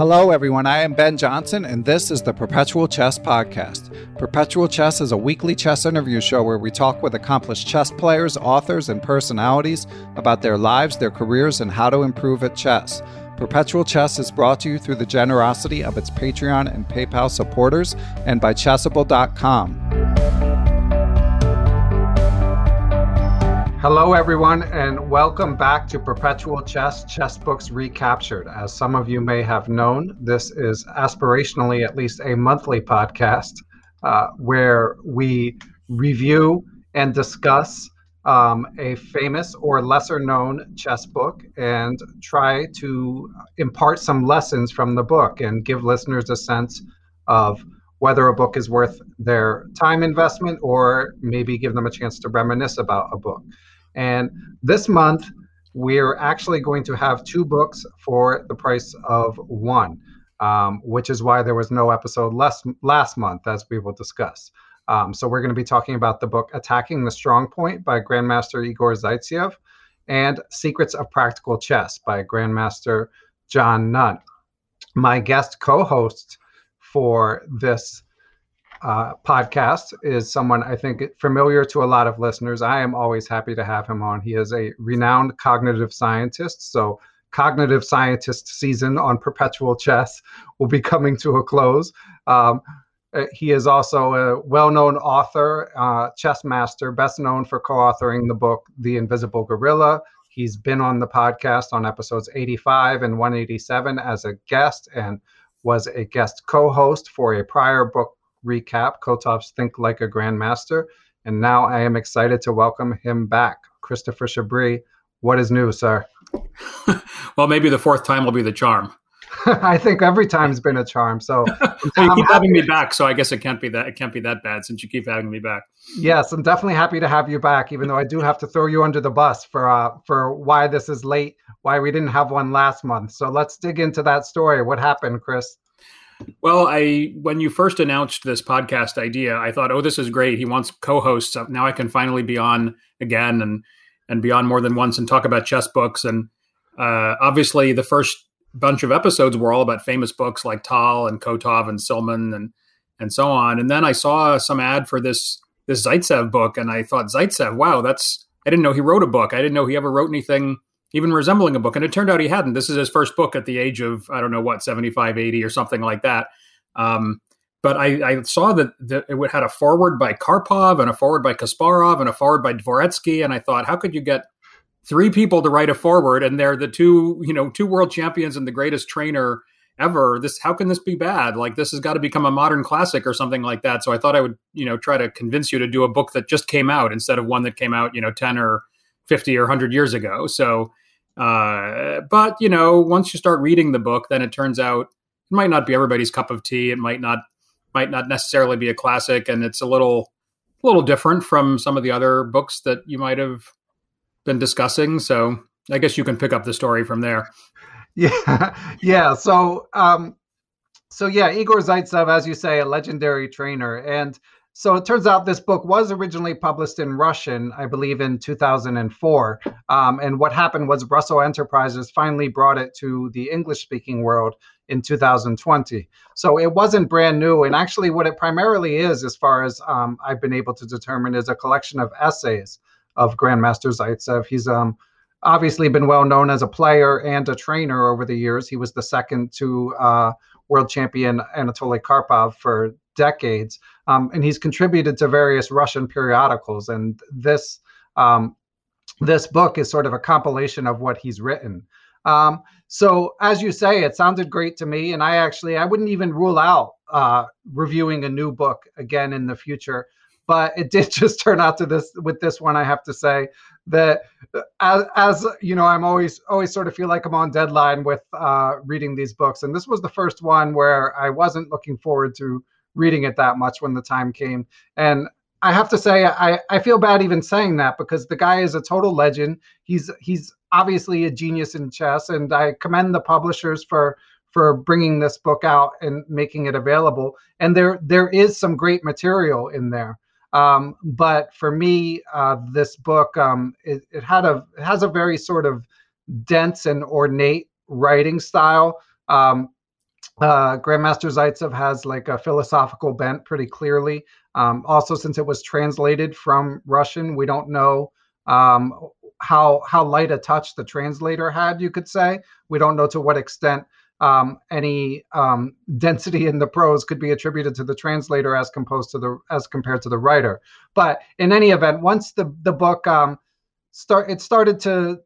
Hello, everyone. I am Ben Johnson, and this is the Perpetual Chess Podcast. Perpetual Chess is a weekly chess interview show where we talk with accomplished chess players, authors, and personalities about their lives, their careers, and how to improve at chess. Perpetual Chess is brought to you through the generosity of its Patreon and PayPal supporters and by Chessable.com. Hello, everyone, and welcome back to Perpetual Chess Chess Books Recaptured. As some of you may have known, this is aspirationally at least a monthly podcast uh, where we review and discuss um, a famous or lesser known chess book and try to impart some lessons from the book and give listeners a sense of whether a book is worth their time investment or maybe give them a chance to reminisce about a book. And this month, we're actually going to have two books for the price of one, um, which is why there was no episode less, last month, as we will discuss. Um, so we're going to be talking about the book Attacking the Strong Point by Grandmaster Igor Zaitsev and Secrets of Practical Chess by Grandmaster John Nunn. My guest co host for this uh, podcast is someone I think familiar to a lot of listeners. I am always happy to have him on. He is a renowned cognitive scientist. So, cognitive scientist season on perpetual chess will be coming to a close. Um, uh, he is also a well-known author, uh, chess master, best known for co-authoring the book *The Invisible Gorilla*. He's been on the podcast on episodes 85 and 187 as a guest, and was a guest co-host for a prior book recap, Kotov's Think Like a Grandmaster. And now I am excited to welcome him back. Christopher Chabris, what is new, sir? well, maybe the fourth time will be the charm. I think every time's been a charm. So you keep having me back, so I guess it can't be that it can't be that bad since you keep having me back. Yes, I'm definitely happy to have you back, even though I do have to throw you under the bus for uh for why this is late, why we didn't have one last month. So let's dig into that story. What happened, Chris? Well, I when you first announced this podcast idea, I thought, "Oh, this is great. He wants co-hosts. Now I can finally be on again and and be on more than once and talk about chess books." And uh, obviously, the first bunch of episodes were all about famous books like Tal and Kotov and Silman and and so on. And then I saw some ad for this this Zaitsev book, and I thought Zaitsev, wow, that's I didn't know he wrote a book. I didn't know he ever wrote anything even resembling a book. And it turned out he hadn't. This is his first book at the age of, I don't know what, 75, 80 or something like that. Um, but I, I, saw that, that it had a foreword by Karpov and a foreword by Kasparov and a foreword by Dvoretsky. And I thought, how could you get three people to write a foreword and they're the two, you know, two world champions and the greatest trainer ever. This how can this be bad? Like this has got to become a modern classic or something like that. So I thought I would, you know, try to convince you to do a book that just came out instead of one that came out, you know, 10 or 50 or 100 years ago. So uh, but you know, once you start reading the book, then it turns out it might not be everybody's cup of tea. It might not might not necessarily be a classic, and it's a little a little different from some of the other books that you might have been discussing. So I guess you can pick up the story from there. Yeah, yeah. So, um, so yeah, Igor Zaitsev, as you say, a legendary trainer, and so it turns out this book was originally published in Russian, I believe, in 2004. Um, and what happened was Russell Enterprises finally brought it to the English-speaking world in 2020. So it wasn't brand new. And actually, what it primarily is, as far as um, I've been able to determine, is a collection of essays of Grandmaster Zaitsev. He's um, obviously been well known as a player and a trainer over the years. He was the second to uh, world champion Anatoly Karpov for decades, um, and he's contributed to various Russian periodicals. And this um, this book is sort of a compilation of what he's written. Um, so, as you say, it sounded great to me, and I actually I wouldn't even rule out uh, reviewing a new book again in the future. But it did just turn out to this with this one. I have to say that as, as you know, I'm always always sort of feel like I'm on deadline with uh, reading these books, and this was the first one where I wasn't looking forward to reading it that much when the time came. And I have to say, I, I feel bad even saying that because the guy is a total legend. He's he's obviously a genius in chess, and I commend the publishers for for bringing this book out and making it available. And there there is some great material in there. Um, but for me, uh, this book um, it, it had a it has a very sort of dense and ornate writing style. Um, uh, Grandmaster Zaitsev has like a philosophical bent pretty clearly. Um, also, since it was translated from Russian, we don't know um, how how light a touch the translator had. You could say we don't know to what extent um, any um, density in the prose could be attributed to the translator as composed to the as compared to the writer. But in any event, once the the book um, start it started to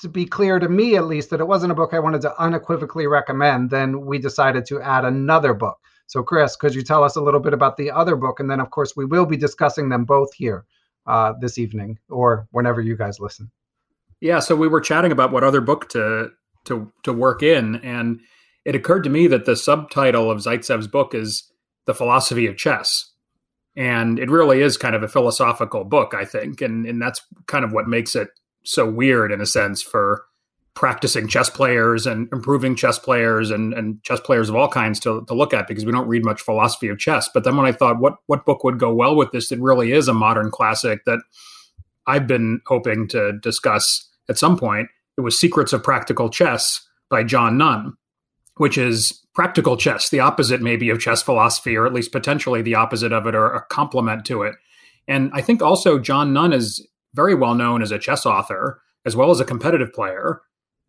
to be clear to me at least that it wasn't a book I wanted to unequivocally recommend, then we decided to add another book. So, Chris, could you tell us a little bit about the other book? And then, of course, we will be discussing them both here uh, this evening or whenever you guys listen. Yeah, so we were chatting about what other book to to to work in, and it occurred to me that the subtitle of Zaitsev's book is "The Philosophy of Chess," and it really is kind of a philosophical book, I think, and and that's kind of what makes it so weird in a sense for practicing chess players and improving chess players and, and chess players of all kinds to, to look at because we don't read much philosophy of chess. But then when I thought what what book would go well with this, it really is a modern classic that I've been hoping to discuss at some point. It was Secrets of Practical Chess by John Nunn, which is practical chess, the opposite maybe of chess philosophy, or at least potentially the opposite of it, or a complement to it. And I think also John Nunn is very well known as a chess author as well as a competitive player.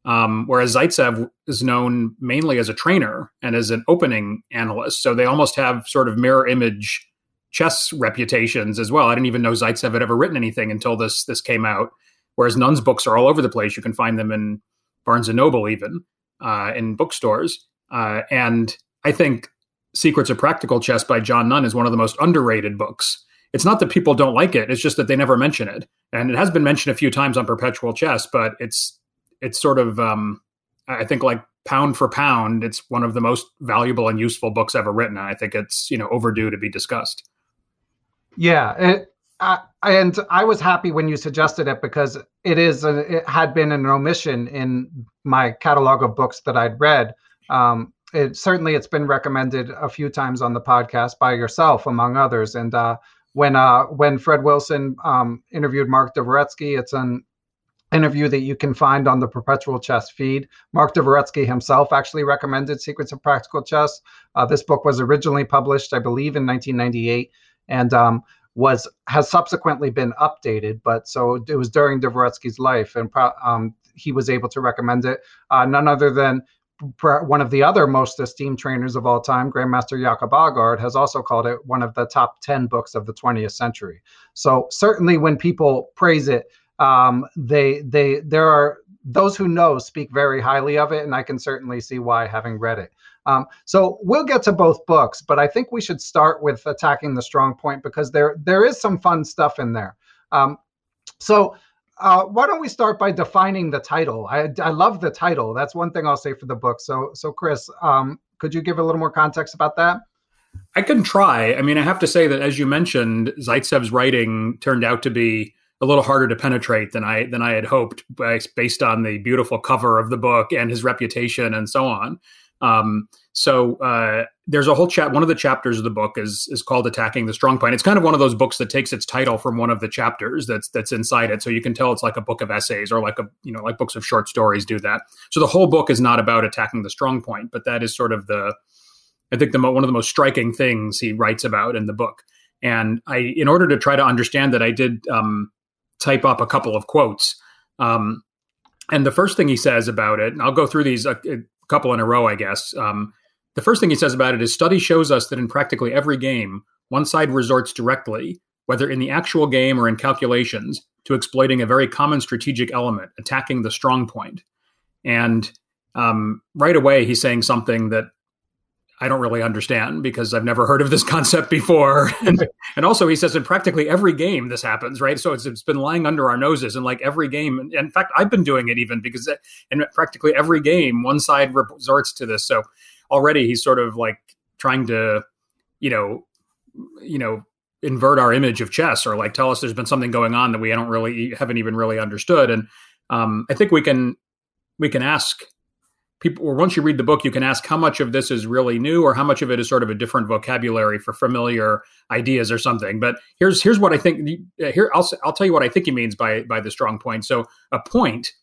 Um, whereas Zaitsev is known mainly as a trainer and as an opening analyst. So they almost have sort of mirror image chess reputations as well. I didn't even know Zaitsev had ever written anything until this this came out. Whereas Nunn's books are all over the place. You can find them in Barnes and Noble, even uh, in bookstores. Uh, and I think Secrets of Practical Chess by John Nunn is one of the most underrated books it's not that people don't like it; it's just that they never mention it. And it has been mentioned a few times on Perpetual Chess, but it's it's sort of um, I think like pound for pound, it's one of the most valuable and useful books ever written. I think it's you know overdue to be discussed. Yeah, it, I, and I was happy when you suggested it because it is a, it had been an omission in my catalog of books that I'd read. Um, it certainly it's been recommended a few times on the podcast by yourself, among others, and uh, when uh, when Fred Wilson um, interviewed Mark Dvoretsky. It's an interview that you can find on the Perpetual Chess feed. Mark Dvoretsky himself actually recommended Secrets of Practical Chess. Uh, this book was originally published, I believe, in 1998, and um, was has subsequently been updated. But so it was during Dvoretsky's life, and um, he was able to recommend it. Uh, none other than one of the other most esteemed trainers of all time, Grandmaster Jakob Aagaard, has also called it one of the top 10 books of the 20th century. So certainly when people praise it, um, they they there are those who know speak very highly of it, and I can certainly see why having read it. Um, so we'll get to both books, but I think we should start with attacking the strong point because there there is some fun stuff in there. Um, so uh, why don't we start by defining the title? I, I love the title. That's one thing I'll say for the book. So so Chris, um, could you give a little more context about that? I can try. I mean, I have to say that as you mentioned, Zaitsev's writing turned out to be a little harder to penetrate than I than I had hoped, based on the beautiful cover of the book and his reputation and so on. Um, so uh, there's a whole chat. One of the chapters of the book is is called "Attacking the Strong Point." It's kind of one of those books that takes its title from one of the chapters that's that's inside it. So you can tell it's like a book of essays or like a you know like books of short stories do that. So the whole book is not about attacking the strong point, but that is sort of the I think the one of the most striking things he writes about in the book. And I, in order to try to understand that, I did um, type up a couple of quotes. Um, and the first thing he says about it, and I'll go through these a, a couple in a row, I guess. Um, the first thing he says about it is study shows us that in practically every game, one side resorts directly, whether in the actual game or in calculations, to exploiting a very common strategic element, attacking the strong point. And um, right away, he's saying something that I don't really understand because I've never heard of this concept before. and, and, also, he says in practically every game this happens, right? So it's, it's been lying under our noses in like every game. In fact, I've been doing it even because in practically every game, one side resorts to this. So already he's sort of like trying to, you know, you know, invert our image of chess or like tell us there's been something going on that we don't really haven't even really understood. And um, I think we can we can ask people or once you read the book you can ask how much of this is really new or how much of it is sort of a different vocabulary for familiar ideas or something but here's here's what i think here i'll i'll tell you what i think he means by by the strong point so a point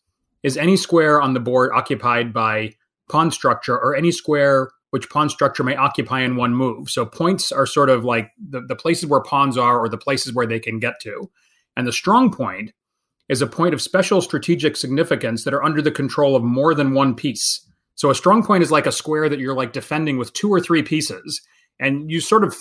is any square on the board occupied by pawn structure or any square which pawn structure may occupy in one move so points are sort of like the, the places where pawns are or the places where they can get to and the strong point is a point of special strategic significance that are under the control of more than one piece so a strong point is like a square that you're like defending with two or three pieces. And you sort of,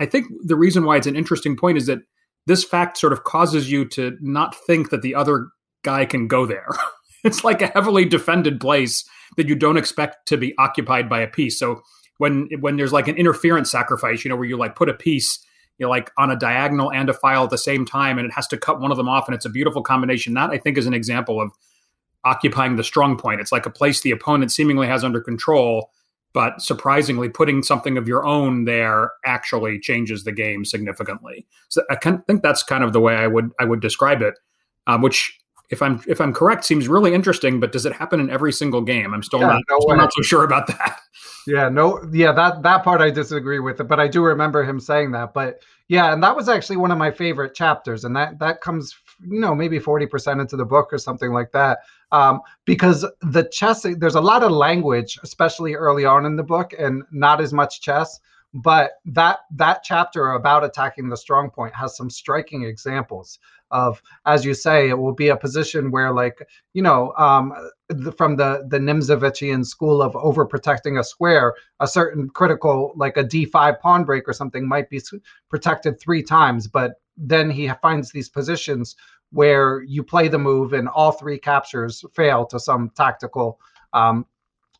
I think the reason why it's an interesting point is that this fact sort of causes you to not think that the other guy can go there. it's like a heavily defended place that you don't expect to be occupied by a piece. So when when there's like an interference sacrifice, you know, where you like put a piece, you know, like on a diagonal and a file at the same time, and it has to cut one of them off, and it's a beautiful combination. That I think is an example of occupying the strong point. It's like a place the opponent seemingly has under control, but surprisingly, putting something of your own there actually changes the game significantly. So I think that's kind of the way I would I would describe it. Um, which, if I'm if I'm correct, seems really interesting. But does it happen in every single game? I'm still, yeah, not, no still not so sure about that. Yeah, no, yeah, that that part I disagree with it, but I do remember him saying that. But yeah, and that was actually one of my favorite chapters, and that that comes, you know, maybe forty percent into the book or something like that um, because the chess there's a lot of language especially early on in the book and not as much chess but that that chapter about attacking the strong point has some striking examples of as you say it will be a position where like you know um, the, from the the Nimzovichian school of overprotecting a square a certain critical like a d5 pawn break or something might be protected three times but then he finds these positions where you play the move and all three captures fail to some tactical um,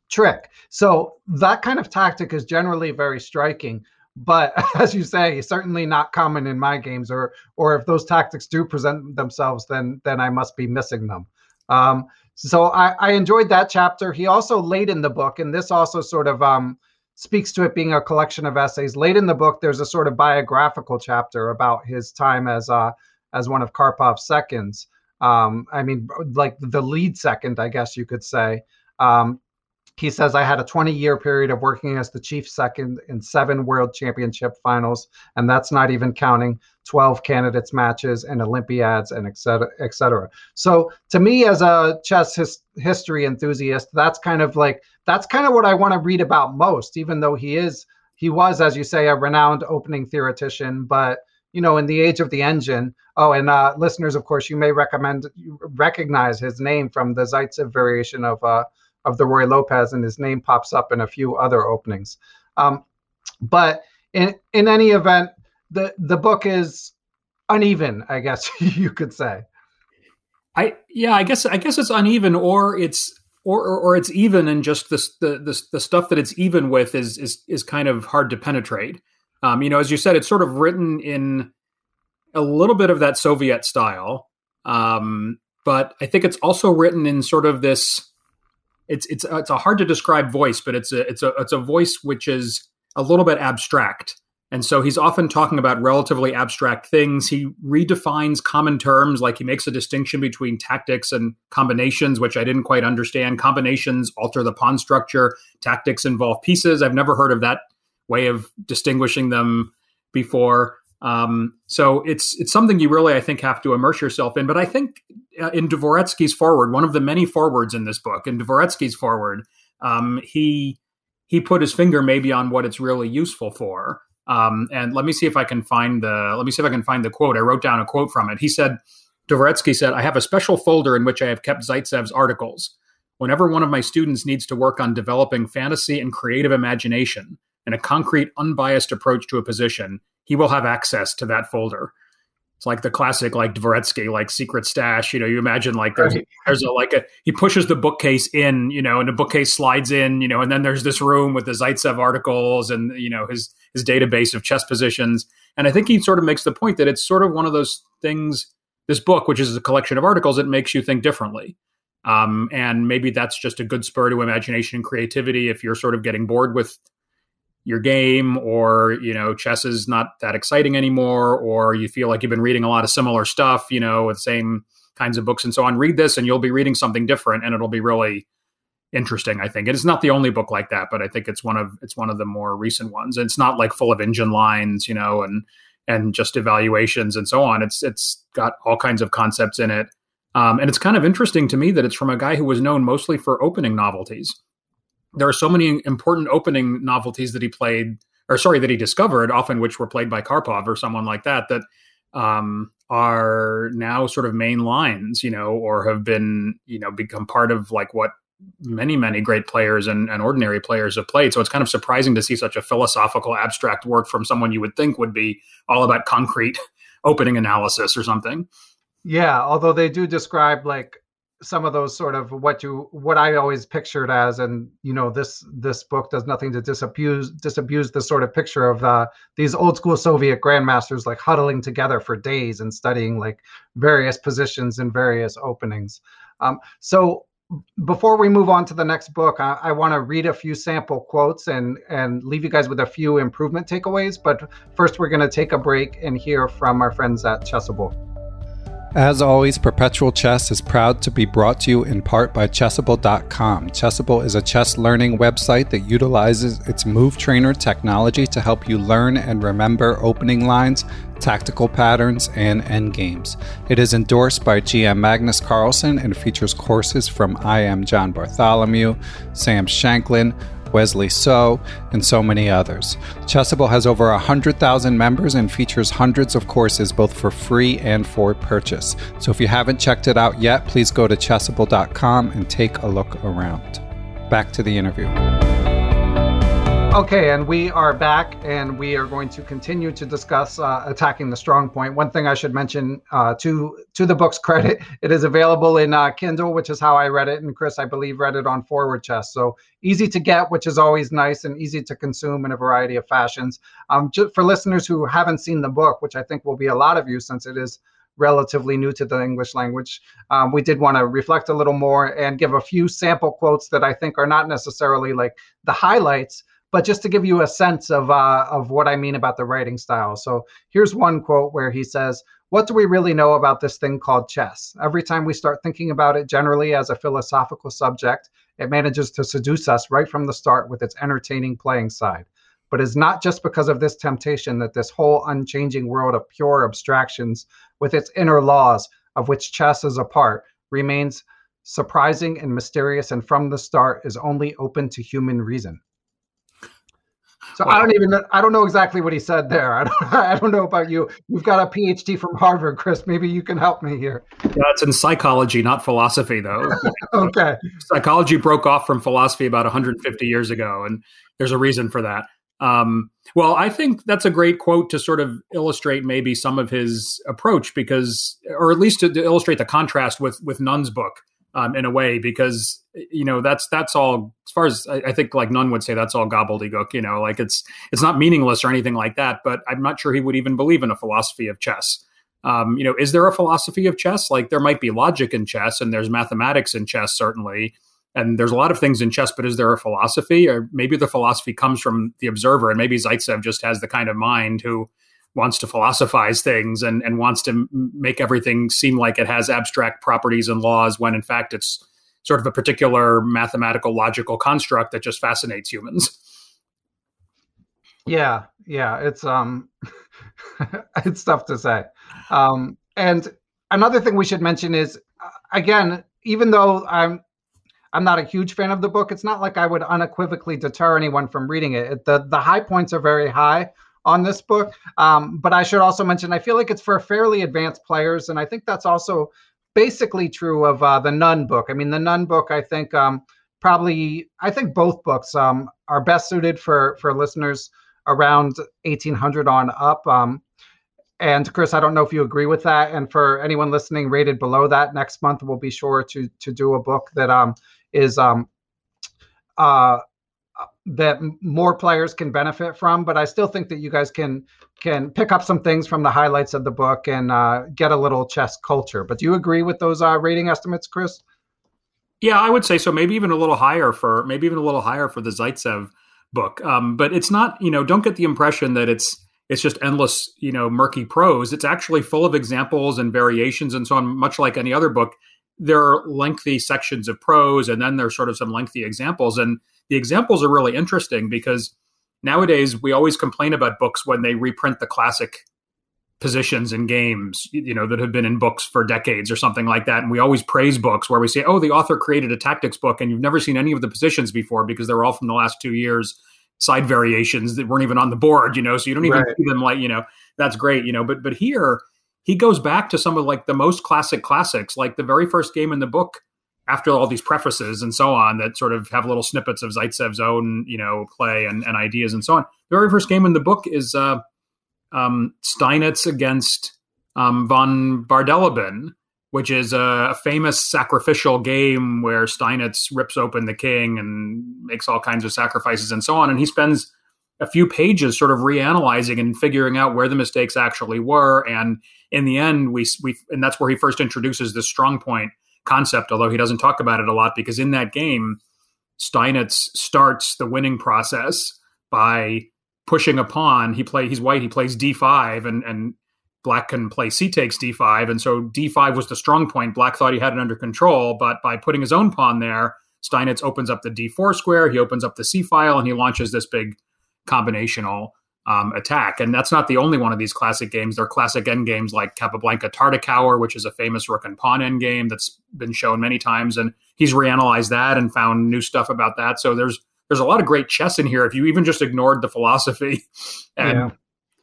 trick. So that kind of tactic is generally very striking. But as you say, certainly not common in my games, or or if those tactics do present themselves, then then I must be missing them. Um, so I, I enjoyed that chapter. He also late in the book, and this also sort of um, speaks to it being a collection of essays. Late in the book, there's a sort of biographical chapter about his time as a as one of Karpov's seconds. Um, I mean, like the lead second, I guess you could say. Um, he says, I had a 20 year period of working as the chief second in seven world championship finals, and that's not even counting 12 candidates matches and Olympiads and et cetera, et cetera. So to me, as a chess his, history enthusiast, that's kind of like, that's kind of what I want to read about most, even though he is, he was, as you say, a renowned opening theoretician, but you know, in the age of the engine. Oh, and uh, listeners, of course, you may recommend recognize his name from the Zaitsev variation of uh, of the Ruy Lopez, and his name pops up in a few other openings. Um, but in in any event, the the book is uneven, I guess you could say. I yeah, I guess I guess it's uneven, or it's or, or, or it's even, and just the, the the the stuff that it's even with is is is kind of hard to penetrate. Um, you know, as you said, it's sort of written in a little bit of that Soviet style, um, but I think it's also written in sort of this. It's it's it's a hard to describe voice, but it's a it's a it's a voice which is a little bit abstract. And so he's often talking about relatively abstract things. He redefines common terms, like he makes a distinction between tactics and combinations, which I didn't quite understand. Combinations alter the pawn structure, tactics involve pieces. I've never heard of that way of distinguishing them before. Um, so it's it's something you really I think have to immerse yourself in. But I think uh, in Dvoretsky's foreword, one of the many forewords in this book, in Dvoretsky's foreword, um, he he put his finger maybe on what it's really useful for. Um, and let me see if I can find the let me see if I can find the quote. I wrote down a quote from it. He said, Dvoretsky said, "I have a special folder in which I have kept Zaitsev's articles. Whenever one of my students needs to work on developing fantasy and creative imagination." and a concrete, unbiased approach to a position, he will have access to that folder. It's like the classic, like Dvoretsky, like secret stash. You know, you imagine like there's right. there's a like a he pushes the bookcase in, you know, and the bookcase slides in, you know, and then there's this room with the Zaitsev articles and you know his his database of chess positions. And I think he sort of makes the point that it's sort of one of those things. This book, which is a collection of articles, it makes you think differently. Um, and maybe that's just a good spur to imagination and creativity if you're sort of getting bored with your game or you know chess is not that exciting anymore or you feel like you've been reading a lot of similar stuff you know with same kinds of books and so on read this and you'll be reading something different and it'll be really interesting i think. It's not the only book like that but i think it's one of it's one of the more recent ones. It's not like full of engine lines you know and and just evaluations and so on. It's it's got all kinds of concepts in it. Um, and it's kind of interesting to me that it's from a guy who was known mostly for opening novelties there are so many important opening novelties that he played, or sorry, that he discovered, often which were played by Karpov or someone like that, that um, are now sort of main lines, you know, or have been, you know, become part of like what many, many great players and, and ordinary players have played. So it's kind of surprising to see such a philosophical, abstract work from someone you would think would be all about concrete opening analysis or something. Yeah, although they do describe like some of those sort of what you what I always pictured as, and you know this this book does nothing to disabuse disabuse the sort of picture of uh, these old school Soviet grandmasters like huddling together for days and studying like various positions and various openings. Um, so before we move on to the next book, I, I want to read a few sample quotes and and leave you guys with a few improvement takeaways. But first, we're going to take a break and hear from our friends at Chessable. As always, Perpetual Chess is proud to be brought to you in part by Chessable.com. Chessable is a chess learning website that utilizes its Move Trainer technology to help you learn and remember opening lines, tactical patterns, and endgames. It is endorsed by GM Magnus Carlsen and features courses from IM John Bartholomew, Sam Shankland, Wesley So, and so many others. Chessable has over 100,000 members and features hundreds of courses both for free and for purchase. So if you haven't checked it out yet, please go to chessable.com and take a look around. Back to the interview. Okay, and we are back, and we are going to continue to discuss uh, attacking the strong point. One thing I should mention uh, to to the book's credit, it is available in uh, Kindle, which is how I read it, and Chris, I believe, read it on Forward Chess. So easy to get, which is always nice, and easy to consume in a variety of fashions. Um, for listeners who haven't seen the book, which I think will be a lot of you, since it is relatively new to the English language. Um, we did want to reflect a little more and give a few sample quotes that I think are not necessarily like the highlights, but just to give you a sense of uh, of what I mean about the writing style. So here's one quote where he says, "What do we really know about this thing called chess? Every time we start thinking about it generally as a philosophical subject, it manages to seduce us right from the start with its entertaining playing side. but is not just because of this temptation that this whole unchanging world of pure abstractions, with its inner laws, of which chess is a part, remains surprising and mysterious, and from the start is only open to human reason. So I don't even know, I don't know exactly what he said there. I don't I don't know about you. You've got a PhD from Harvard, Chris. Maybe you can help me here. Yeah, it's in psychology, not philosophy, though. okay. Psychology broke off from philosophy about 150 years ago, and there's a reason for that. Um, well, I think that's a great quote to sort of illustrate maybe some of his approach, because, or at least to, to illustrate the contrast with with Nunn's book um, in a way because you know that's that's all as far as I, I, think like Nunn would say that's all gobbledygook you know like it's it's not meaningless or anything like that but i'm not sure he would even believe in a philosophy of chess. Um, you know is there a philosophy of chess? Like there might be logic in chess and there's mathematics in chess certainly and there's a lot of things in chess but is there a philosophy? Or maybe the philosophy comes from the observer and maybe zaitsev just has the kind of mind who wants to philosophize things and, and wants to make everything seem like it has abstract properties and laws when in fact it's sort of a particular mathematical logical construct that just fascinates humans. Yeah yeah it's um it's tough to say. Um and another thing we should mention is uh, again even though i'm i'm not a huge fan of the book it's not like i would unequivocally deter anyone from reading it the the high points are very high on this book. Um, but I should also mention, I feel like it's for fairly advanced players, and I think that's also basically true of uh, the Nunn book. I mean, the Nunn book, I think um, probably, I think both books um, are best suited for for listeners around 1800 on up. Um, and Chris, I don't know if you agree with that. And for anyone listening, rated below that, next month we'll be sure to to do a book that um, is um, uh, that more players can benefit from but i still think that you guys can can pick up some things from the highlights of the book and uh, get a little chess culture. But do you agree with those uh, rating estimates chris? Yeah i would say so. Maybe even a little higher for maybe even a little higher for the zaitsev book. Um, but it's not you know don't get the impression that it's it's just endless you know murky prose. It's actually full of examples and variations and so on much like any other book. There are lengthy sections of prose and then there's sort of some lengthy examples. And the examples are really interesting because nowadays we always complain about books when they reprint the classic positions in games you know that have been in books for decades or something like that. And we always praise books where we say oh the author created a tactics book and you've never seen any of the positions before because they're all from the last two years. Side variations that weren't even on the board you know so you don't even right. see them like you know that's great you know. But but here he goes back to some of like the most classic classics like the very first game in the book after all these prefaces and so on that sort of have little snippets of Zaitsev's own, you know, play and, and ideas and so on. The very first game in the book is uh, um, Steinitz against um, von Bardeleben, which is a, a, famous sacrificial game where Steinitz rips open the king and makes all kinds of sacrifices and so on. And he spends a few pages sort of reanalyzing and figuring out where the mistakes actually were. And in the end, we, we and that's where he first introduces this strong point concept, although he doesn't talk about it a lot because in that game, Steinitz starts the winning process by pushing a pawn. He play he's white, he plays d5 and and black can play c takes d5 and so d5 was the strong point. Black thought he had it under control, but by putting his own pawn there, Steinitz opens up the d4 square, he opens up the c file and he launches this big combinational um, attack. And that's not the only one of these classic games. There are classic end games like Capablanca Tartakower, which is a famous rook and pawn end game that's been shown many times. And he's reanalyzed that and found new stuff about that. So there's there's a lot of great chess in here if you even just ignored the philosophy and yeah.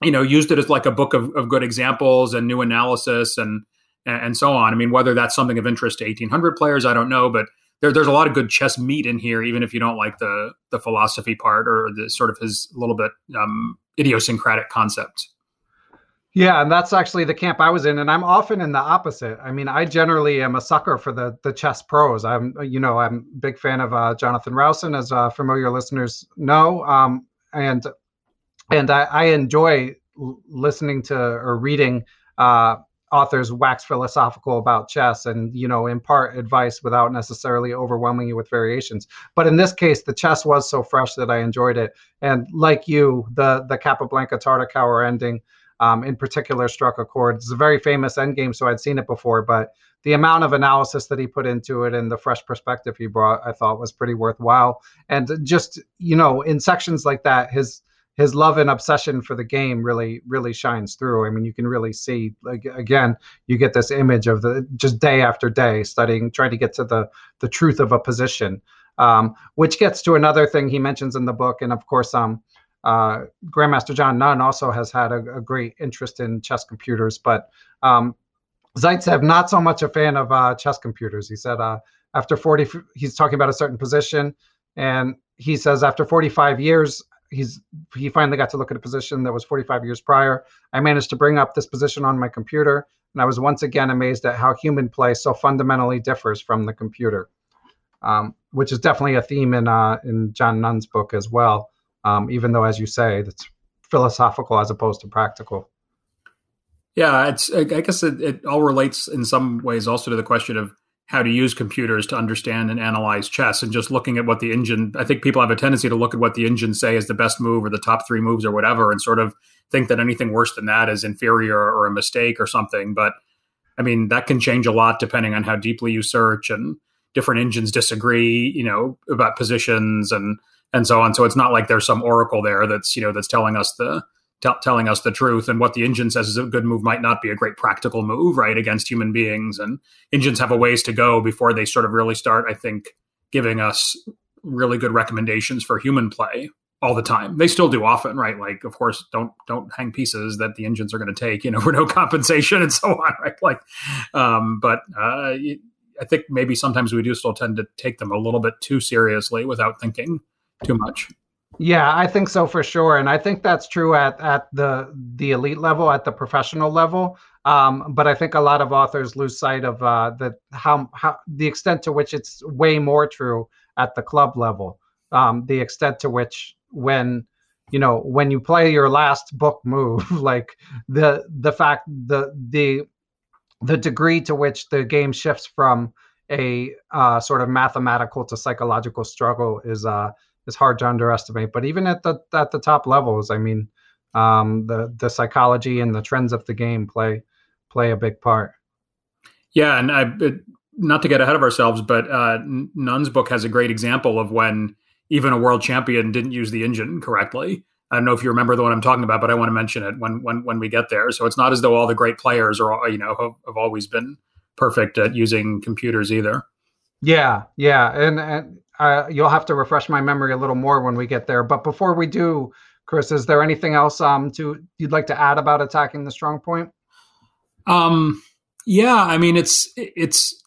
you know used it as like a book of, of good examples and new analysis and and so on. I mean, whether that's something of interest to 1800 players, I don't know, but there, there's a lot of good chess meat in here, even if you don't like the the philosophy part or the sort of his little bit um, idiosyncratic concepts. Yeah, and that's actually the camp I was in, and I'm often in the opposite. I mean, I generally am a sucker for the the chess prose. I'm, you know, I'm a big fan of uh, Jonathan Rowson, as uh, familiar listeners know, um, and and I, I enjoy listening to or reading uh, authors wax philosophical about chess and you know impart advice without necessarily overwhelming you with variations. But in this case the chess was so fresh that i enjoyed it. And like you the the capablanca tartakower ending um, in particular struck a chord. It's a very famous endgame so i'd seen it before but the amount of analysis that he put into it and the fresh perspective he brought i thought was pretty worthwhile. And just you know in sections like that his his love and obsession for the game really really shines through. I mean, you can really see like again, you get this image of the just day after day studying, trying to get to the the truth of a position, um, which gets to another thing he mentions in the book, and of course, um, uh, Grandmaster John Nunn also has had a, a great interest in chess computers, but um, Zaitsev not so much a fan of uh, chess computers. He said uh, after 40, he's talking about a certain position, and he says after 45 years, he's he finally got to look at a position that was 45 years prior. I managed to bring up this position on my computer, and I was once again amazed at how human play so fundamentally differs from the computer, um, which is definitely a theme in uh, in John Nunn's book as well. Um, even though, as you say, it's philosophical as opposed to practical. Yeah, it's. I guess it, it all relates in some ways also to the question of how to use computers to understand and analyze chess and just looking at what the engine i think people have a tendency to look at what the engine say is the best move or the top three moves or whatever and sort of think that anything worse than that is inferior or a mistake or something. But i mean that can change a lot depending on how deeply you search and different engines disagree you know about positions and and so on. So it's not like there's some oracle there that's you know that's telling us the t- telling us the truth and what the engine says is a good move might not be a great practical move right against human beings. And engines have a ways to go before they sort of really start i think giving us really good recommendations for human play all the time. They still do often right? Like of course don't don't hang pieces that the engines are going to take you know for no compensation and so on right? Like um but uh i think maybe sometimes we do still tend to take them a little bit too seriously without thinking too much yeah, I think so for sure, and I think that's true at at the the elite level, at the professional level. Um, but I think a lot of authors lose sight of uh, the how how the extent to which it's way more true at the club level. Um, the extent to which when you know when you play your last book move, like the the fact the the the degree to which the game shifts from a uh, sort of mathematical to psychological struggle is uh, is hard to underestimate. But even at the at the top levels, I mean, um, the the psychology and the trends of the game play play a big part. Yeah, and I, it, not to get ahead of ourselves, but uh, Nunn's book has a great example of when even a world champion didn't use the engine correctly. I don't know if you remember the one I'm talking about, but I want to mention it when when when we get there. So it's not as though all the great players are you know have, have always been perfect at using computers either. Yeah, yeah, and and uh, you'll have to refresh my memory a little more when we get there. But before we do, Chris, is there anything else um to you'd like to add about attacking the strong point? Um, yeah, I mean it's it's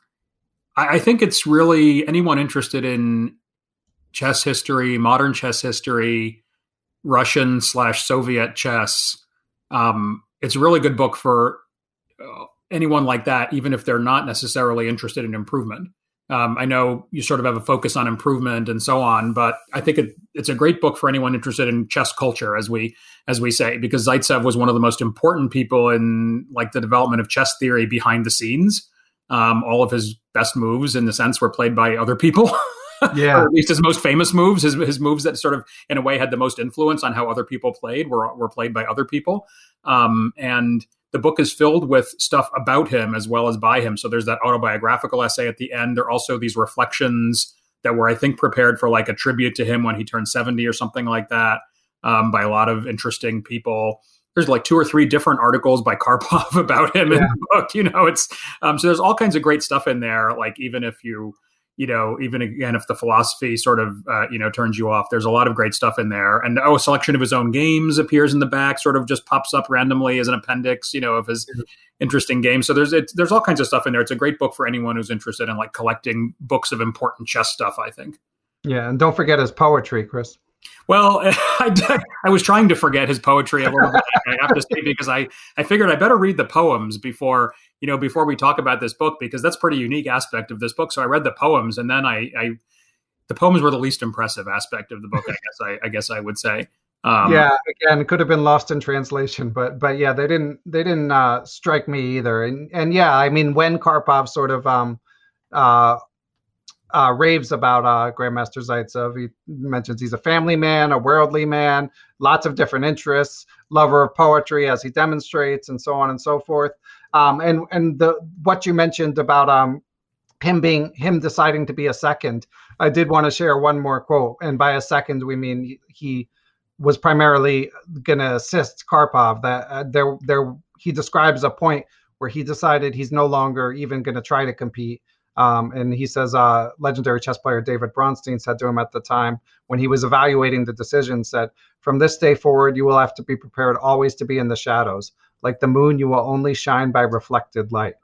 I think it's really anyone interested in chess history, modern chess history, Russian slash Soviet chess. Um, it's a really good book for uh, anyone like that, even if they're not necessarily interested in improvement. Um, I know you sort of have a focus on improvement and so on, but I think it, it's a great book for anyone interested in chess culture, as we as we say, because Zaitsev was one of the most important people in like the development of chess theory behind the scenes. Um, all of his best moves, in the sense, were played by other people. Yeah, or at least his most famous moves, his his moves that sort of, in a way, had the most influence on how other people played, were were played by other people. Um, and the book is filled with stuff about him as well as by him. So there's that autobiographical essay at the end. There are also these reflections that were, I think, prepared for like a tribute to him when he turned 70 or something like that um, by a lot of interesting people. There's like two or three different articles by Karpov about him yeah. in the book. You know, it's um, so there's all kinds of great stuff in there. Like even if you you know, even again, if the philosophy sort of, uh, you know, turns you off, there's a lot of great stuff in there. And oh, a selection of his own games appears in the back, sort of just pops up randomly as an appendix, you know, of his mm-hmm. interesting games. So there's it, there's all kinds of stuff in there. It's a great book for anyone who's interested in like collecting books of important chess stuff. I think. Yeah, and don't forget his poetry, Chris. Well, I, I was trying to forget his poetry a little bit. I have to say because I, I figured I better read the poems before you know before we talk about this book because that's pretty unique aspect of this book. So I read the poems and then I, I the poems were the least impressive aspect of the book. I guess I, I guess I would say. Um, yeah, again, could have been lost in translation, but but yeah, they didn't they didn't uh, strike me either. And and yeah, I mean, when Karpov sort of um, uh, uh, raves about uh, Grandmaster Zaitsev. He mentions he's a family man, a worldly man, lots of different interests, lover of poetry as he demonstrates, and so on and so forth. Um, and and the what you mentioned about um, him being him deciding to be a second, I did want to share one more quote. And by a second, we mean he was primarily going to assist Karpov. That uh, there, there, he describes a point where he decided he's no longer even going to try to compete. Um, and he says, uh, legendary chess player David Bronstein said to him at the time when he was evaluating the decision, said, "From this day forward, you will have to be prepared always to be in the shadows. Like the moon, you will only shine by reflected light."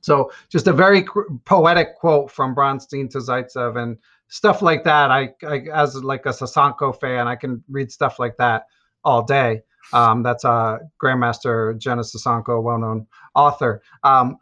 So, just a very poetic quote from Bronstein to Zaitsev, and stuff like that. I, I, as like a Sosonko fan, I can read stuff like that all day. Um, that's uh, Grandmaster Genna Sosonko, well-known author. Um,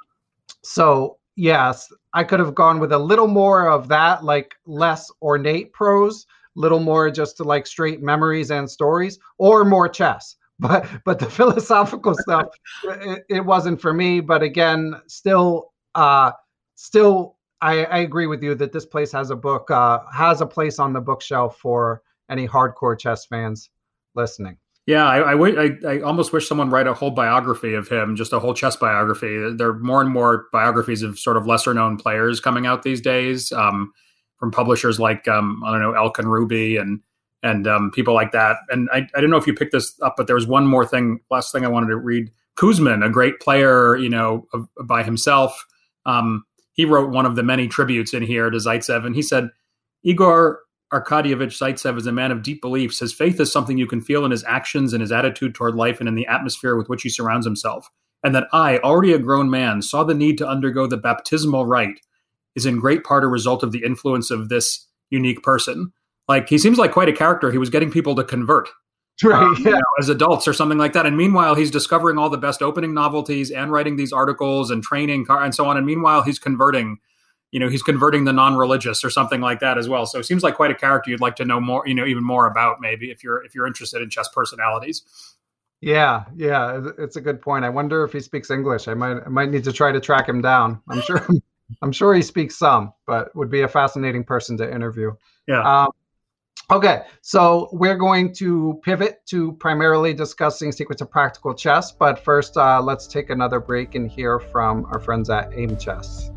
so yes, I could have gone with a little more of that, like less ornate prose, little more just to like straight memories and stories, or more chess. But but the philosophical stuff, it, it wasn't for me. But again, still, uh, still I, I, agree with you that this place has a book uh, has a place on the bookshelf for any hardcore chess fans listening. Yeah, I, I, I, almost wish someone write a whole biography of him, just a whole chess biography. There are more and more biographies of sort of lesser known players coming out these days um, from publishers like um, I don't know Elk and Ruby and and um, people like that. And I, I don't know if you picked this up, but there was one more thing, last thing I wanted to read. Kuzmin, a great player, you know, by himself. Um, he wrote one of the many tributes in here to Zaitsev, and he said, Igor Arkadyevich Zaitsev is a man of deep beliefs. His faith is something you can feel in his actions and his attitude toward life and in the atmosphere with which he surrounds himself. And that I, already a grown man, saw the need to undergo the baptismal rite is in great part a result of the influence of this unique person. Like he seems like quite a character. He was getting people to convert right, um, yeah. you know, as adults or something like that. And meanwhile, he's discovering all the best opening novelties and writing these articles and training and so on. And meanwhile, he's converting, you know, he's converting the non-religious or something like that as well. So it seems like quite a character you'd like to know more, you know, even more about maybe if you're if you're interested in chess personalities. Yeah, yeah, it's a good point. I wonder if he speaks English. I might I might need to try to track him down. I'm sure I'm sure he speaks some, but would be a fascinating person to interview. Yeah. Um, Okay, so we're going to pivot to primarily discussing secrets of practical chess, but first, uh, let's take another break and hear from our friends at Aimchess.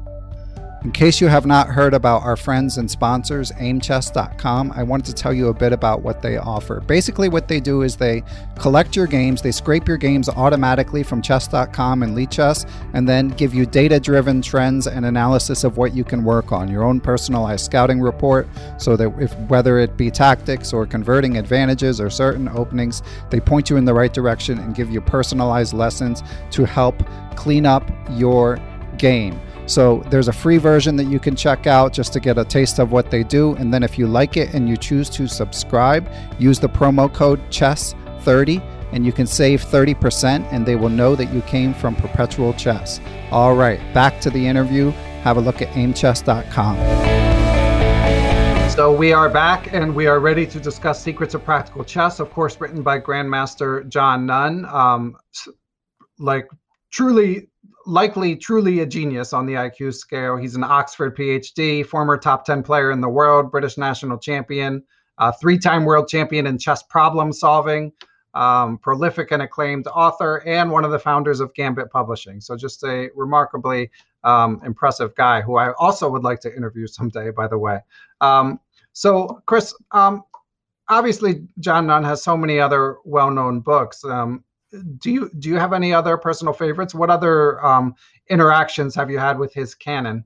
In case you have not heard about our friends and sponsors, aimchess.com, I wanted to tell you a bit about what they offer. Basically, what they do is they collect your games, they scrape your games automatically from chess.com and Lichess, and then give you data driven trends and analysis of what you can work on, your own personalized scouting report, so that if whether it be tactics or converting advantages or certain openings, they point you in the right direction and give you personalized lessons to help clean up your game. So there's a free version that you can check out just to get a taste of what they do. And then if you like it and you choose to subscribe, use the promo code CHESS30 and you can save 30% and they will know that you came from Perpetual Chess. All right, back to the interview. Have a look at aimchess.com. So we are back and we are ready to discuss Secrets of Practical Chess, of course, written by Grandmaster John Nunn. Um, like truly likely truly a genius on the IQ scale. He's an Oxford PhD, former top 10 player in the world, British national champion, uh, three time world champion in chess problem solving, um, prolific and acclaimed author, and one of the founders of Gambit Publishing. So, just a remarkably um, impressive guy who I also would like to interview someday, by the way. Um, so, Chris, um, obviously, John Nunn has so many other well known books. Um, do you do you have any other personal favorites? What other um, interactions have you had with his canon?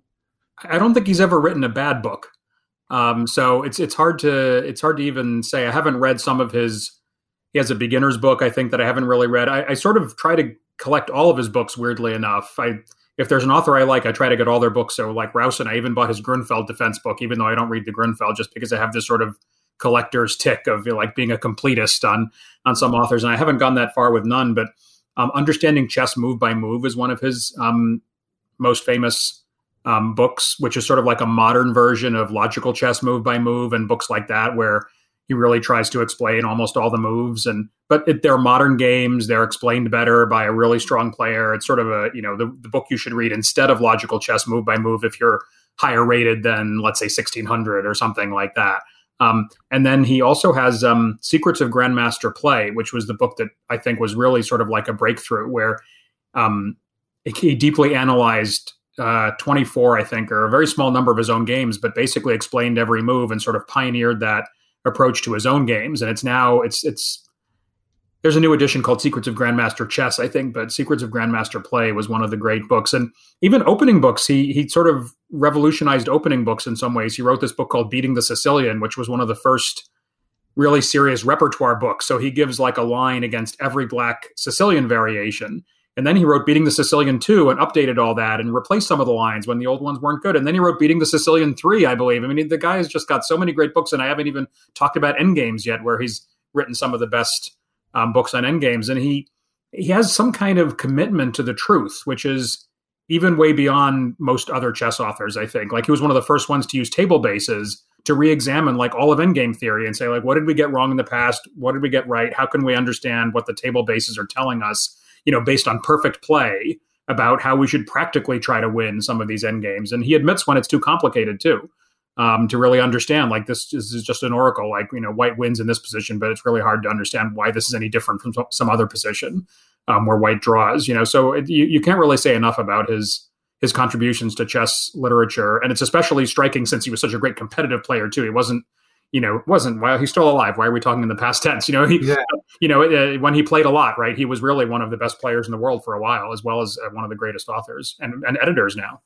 I don't think he's ever written a bad book. Um, so it's it's hard to it's hard to even say. I haven't read some of his. He has a beginner's book, I think, that I haven't really read. I, I sort of try to collect all of his books. Weirdly enough, I if there's an author I like, I try to get all their books. So like Rowson, I even bought his Grunfeld defense book, even though I don't read the Grunfeld, just because I have this sort of collector's tick of you know, like being a completist on on some authors, and I haven't gone that far with Nunn. But um, understanding chess move by move is one of his um, most famous um, books, which is sort of like a modern version of logical chess move by move, and books like that where he really tries to explain almost all the moves. And but it, they're modern games; they're explained better by a really strong player. It's sort of a you know the, the book you should read instead of logical chess move by move if you're higher rated than let's say 1600 or something like that. Um, and then he also has um, Secrets of Grandmaster Play, which was the book that I think was really sort of like a breakthrough, where um, he deeply analyzed uh, 24, I think, or a very small number of his own games, but basically explained every move and sort of pioneered that approach to his own games. And it's now it's it's there's a new edition called Secrets of Grandmaster Chess, I think, but Secrets of Grandmaster Play was one of the great books. And even opening books, he he sort of revolutionized opening books in some ways. He wrote this book called Beating the Sicilian, which was one of the first really serious repertoire books. So he gives like a line against every black Sicilian variation. And then he wrote Beating the Sicilian 2 and updated all that and replaced some of the lines when the old ones weren't good. And then he wrote Beating the Sicilian 3, I believe. I mean, the guy has just got so many great books, and I haven't even talked about Endgames yet, where he's written some of the best um, books on endgames, and he he has some kind of commitment to the truth, which is even way beyond most other chess authors. I think like he was one of the first ones to use table bases to re-examine like all of endgame theory and say like what did we get wrong in the past, what did we get right, how can we understand what the table bases are telling us, you know, based on perfect play about how we should practically try to win some of these endgames. And he admits when it's too complicated too um, to really understand like this is, is just an oracle like you know white wins in this position but it's really hard to understand why this is any different from some other position um, where white draws you know? So it, you, you can't really say enough about his his contributions to chess literature and it's especially striking since he was such a great competitive player too. He wasn't you know wasn't well he's still alive. Why are we talking in the past tense? You know he yeah. you know uh, when he played a lot right he was really one of the best players in the world for a while as well as uh, one of the greatest authors and, and editors now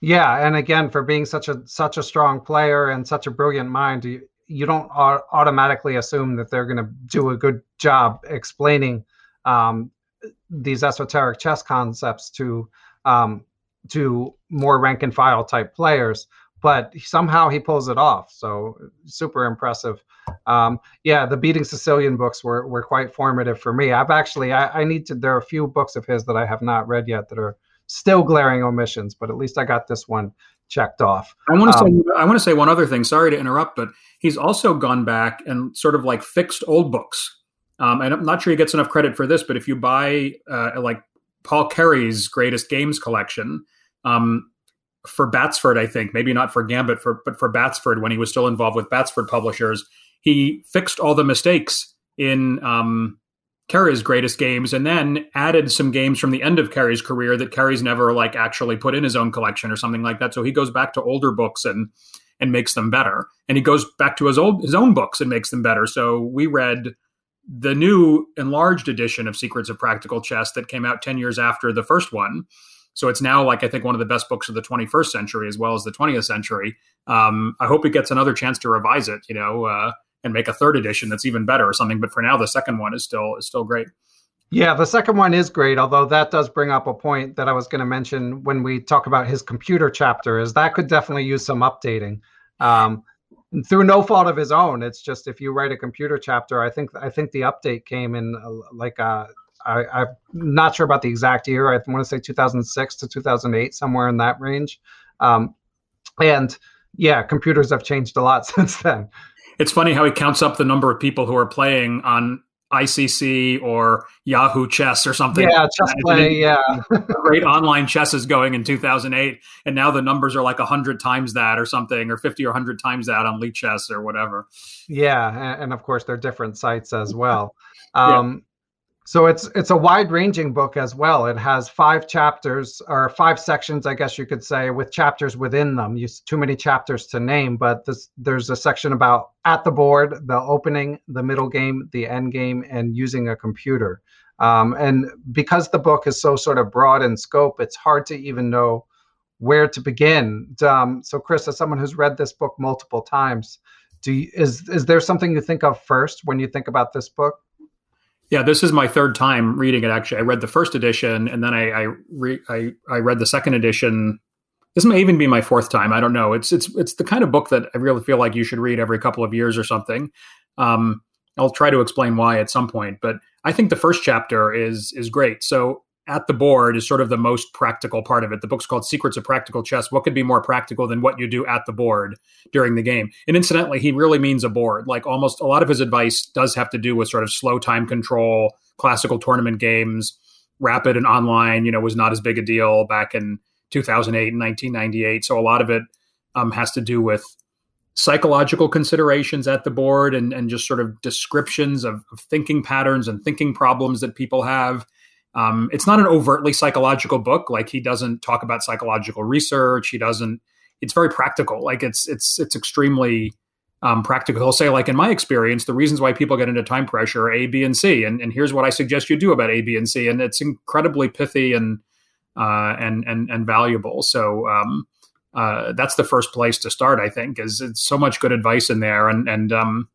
yeah, and again, for being such a such a strong player and such a brilliant mind, you, you don't automatically assume that they're going to do a good job explaining um, these esoteric chess concepts to um, to more rank and file type players. But somehow he pulls it off. So super impressive. Um, yeah, the beating Sicilian books were were quite formative for me. I've actually I, I need to. There are a few books of his that I have not read yet that are still glaring omissions, but at least I got this one checked off. I want to um, say I want to say one other thing. Sorry to interrupt, but he's also gone back and sort of like fixed old books. Um, and I'm not sure he gets enough credit for this, but if you buy uh, like Paul Keres' greatest games collection um, for Batsford, I think maybe not for Gambit, for but for Batsford when he was still involved with Batsford Publishers, he fixed all the mistakes in um, Keres' greatest games and then added some games from the end of Keres' career that Keres never like actually put in his own collection or something like that. So he goes back to older books and and makes them better. And he goes back to his old his own books and makes them better. So we read the new enlarged edition of Secrets of Practical Chess that came out 10 years after the first one. So it's now like I think one of the best books of the 21st century as well as the 20th century. Um, I hope it gets another chance to revise it. You know, uh, and make a third edition that's even better or something. But for now, the second one is still is still great. Yeah, the second one is great, although that does bring up a point that I was going to mention when we talk about his computer chapter. Is that could definitely use some updating. Um, through no fault of his own. It's just if you write a computer chapter, I think I think the update came in uh, like uh, I, I'm not sure about the exact year. I want to say 2006 to 2008, somewhere in that range. Um, and yeah, computers have changed a lot since then it's funny how he counts up the number of people who are playing on ICC or Yahoo Chess or something. Yeah, chess play. Yeah, great online chess is going in 2008, and now the numbers are like hundred times that or something, or 50 or 100 times that on Lichess or whatever. Yeah, and, of course they're different sites as well. Um, so it's it's a wide ranging book as well. It has five chapters or five sections, I guess you could say, with chapters within them. You too many chapters to name, but this, there's a section about at the board, the opening, the middle game, the end game, and using a computer. Um, and because the book is so sort of broad in scope, it's hard to even know where to begin. Um, so, Chris, as someone who's read this book multiple times, do you, is is there something you think of first when you think about this book? Yeah, this is my third time reading it. Actually, I read the first edition, and then I I, re, I, I read the second edition. This may even be my fourth time. I don't know. It's it's it's the kind of book that I really feel like you should read every couple of years or something. Um, I'll try to explain why at some point, but I think the first chapter is is great. So at the board is sort of the most practical part of it. The book's called Secrets of Practical Chess. What could be more practical than what you do at the board during the game? And incidentally, he really means a board. Like almost a lot of his advice does have to do with sort of slow time control, classical tournament games, rapid and online, you know, was not as big a deal back in 2008 and 1998. So a lot of it um, has to do with psychological considerations at the board and, and just sort of descriptions of, of thinking patterns and thinking problems that people have um, it's not an overtly psychological book. Like he doesn't talk about psychological research. He doesn't. It's very practical. Like it's it's it's extremely um, practical. He'll say, like in my experience, the reasons why people get into time pressure are A, B, and C, and, and here's what I suggest you do about A, B, and C, and it's incredibly pithy and uh, and and and valuable. So um, uh, that's the first place to start. I think is it's so much good advice in there, and and um,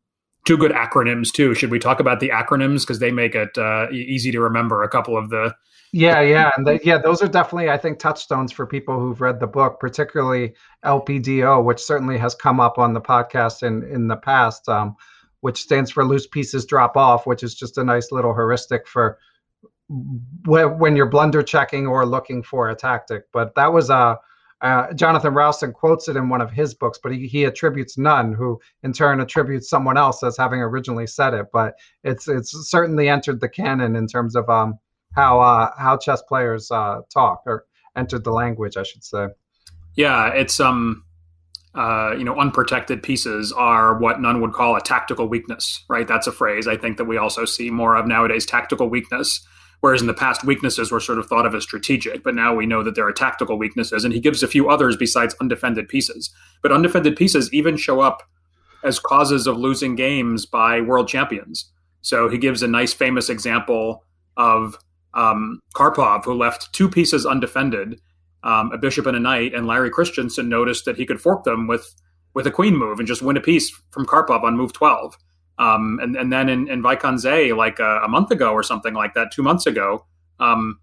two good acronyms too. Should we talk about the acronyms because they make it uh, easy to remember? A couple of the yeah, yeah, and yeah, those are definitely I think touchstones for people who've read the book, particularly LPDO, which certainly has come up on the podcast in in the past, um, which stands for loose pieces drop off, which is just a nice little heuristic for when you're blunder checking or looking for a tactic. But that was a uh, Jonathan Rowson quotes it in one of his books, but he, he attributes Nunn, who in turn attributes someone else as having originally said it. But it's it's certainly entered the canon in terms of um, how uh, how chess players uh, talk or entered the language, I should say. Yeah, it's um, uh, you know, unprotected pieces are what Nunn would call a tactical weakness, right? That's a phrase I think that we also see more of nowadays. Tactical weakness, whereas in the past, weaknesses were sort of thought of as strategic, but now we know that there are tactical weaknesses, and he gives a few others besides undefended pieces. But undefended pieces even show up as causes of losing games by world champions. So he gives a nice, famous example of um, Karpov, who left two pieces undefended, um, a bishop and a knight, and Larry Christiansen noticed that he could fork them with with a queen move and just win a piece from Karpov on move 12. Um, and, and then in, in Wijk aan Zee, like a, a, month ago or something like that, two months ago, um,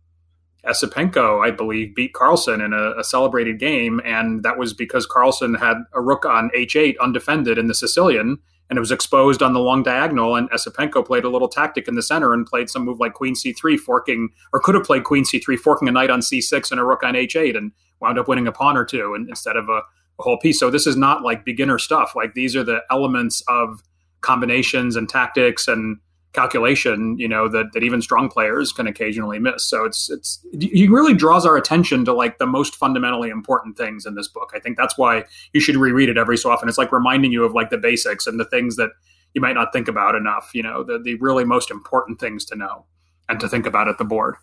Esipenko, I believe, beat Carlsen in a, a, celebrated game. And that was because Carlsen had a rook on h8 undefended in the Sicilian and it was exposed on the long diagonal. And Esipenko played a little tactic in the center and played some move like Queen C3, forking, or could have played Queen C3, forking a knight on C6 and a rook on H8, and wound up winning a pawn or two and, instead of a, a whole piece. So this is not like beginner stuff. Like these are the elements of combinations and tactics and calculation, you know, that, that even strong players can occasionally miss. So it's it's he really draws our attention to like the most fundamentally important things in this book. I think that's why you should reread it every so often. It's like reminding you of like the basics and the things that you might not think about enough, you know, the, the really most important things to know and to think about at the board.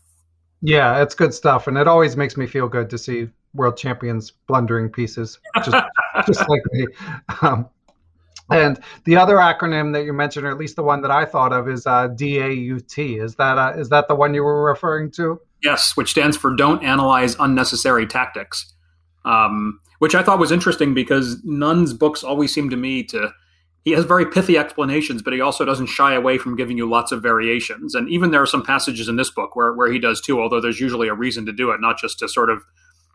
Yeah, it's good stuff. And it always makes me feel good to see world champions blundering pieces, just, just like me. Um, and the other acronym that you mentioned, or at least the one that I thought of, is uh, DAUT. Is that uh, is that the one you were referring to? Yes, which stands for Don't Analyze Unnecessary Tactics. Um, which I thought was interesting because Nunn's books always seem to me to he has very pithy explanations, but he also doesn't shy away from giving you lots of variations. And even there are some passages in this book where, where he does too, although there's usually a reason to do it, not just to sort of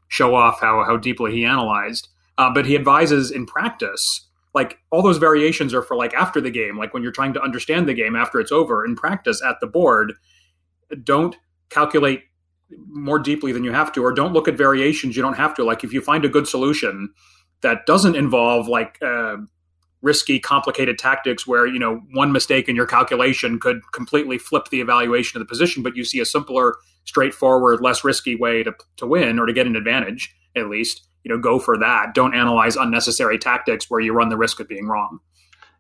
show off how, how deeply he analyzed. Uh, but he advises in practice like all those variations are for like after the game like when you're trying to understand the game after it's over in practice at the board don't calculate more deeply than you have to or don't look at variations you don't have to. Like if you find a good solution that doesn't involve like uh, risky complicated tactics where you know one mistake in your calculation could completely flip the evaluation of the position but you see a simpler straightforward less risky way to, to win or to get an advantage at least you know go for that. Don't analyze unnecessary tactics where you run the risk of being wrong.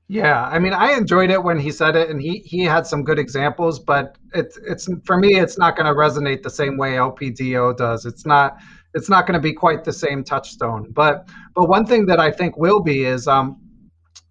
Yeah i mean i enjoyed it when he said it and he he had some good examples but it's it's for me it's not going to resonate the same way lpdo does. It's not it's not going to be quite the same touchstone. But but one thing that i think will be is um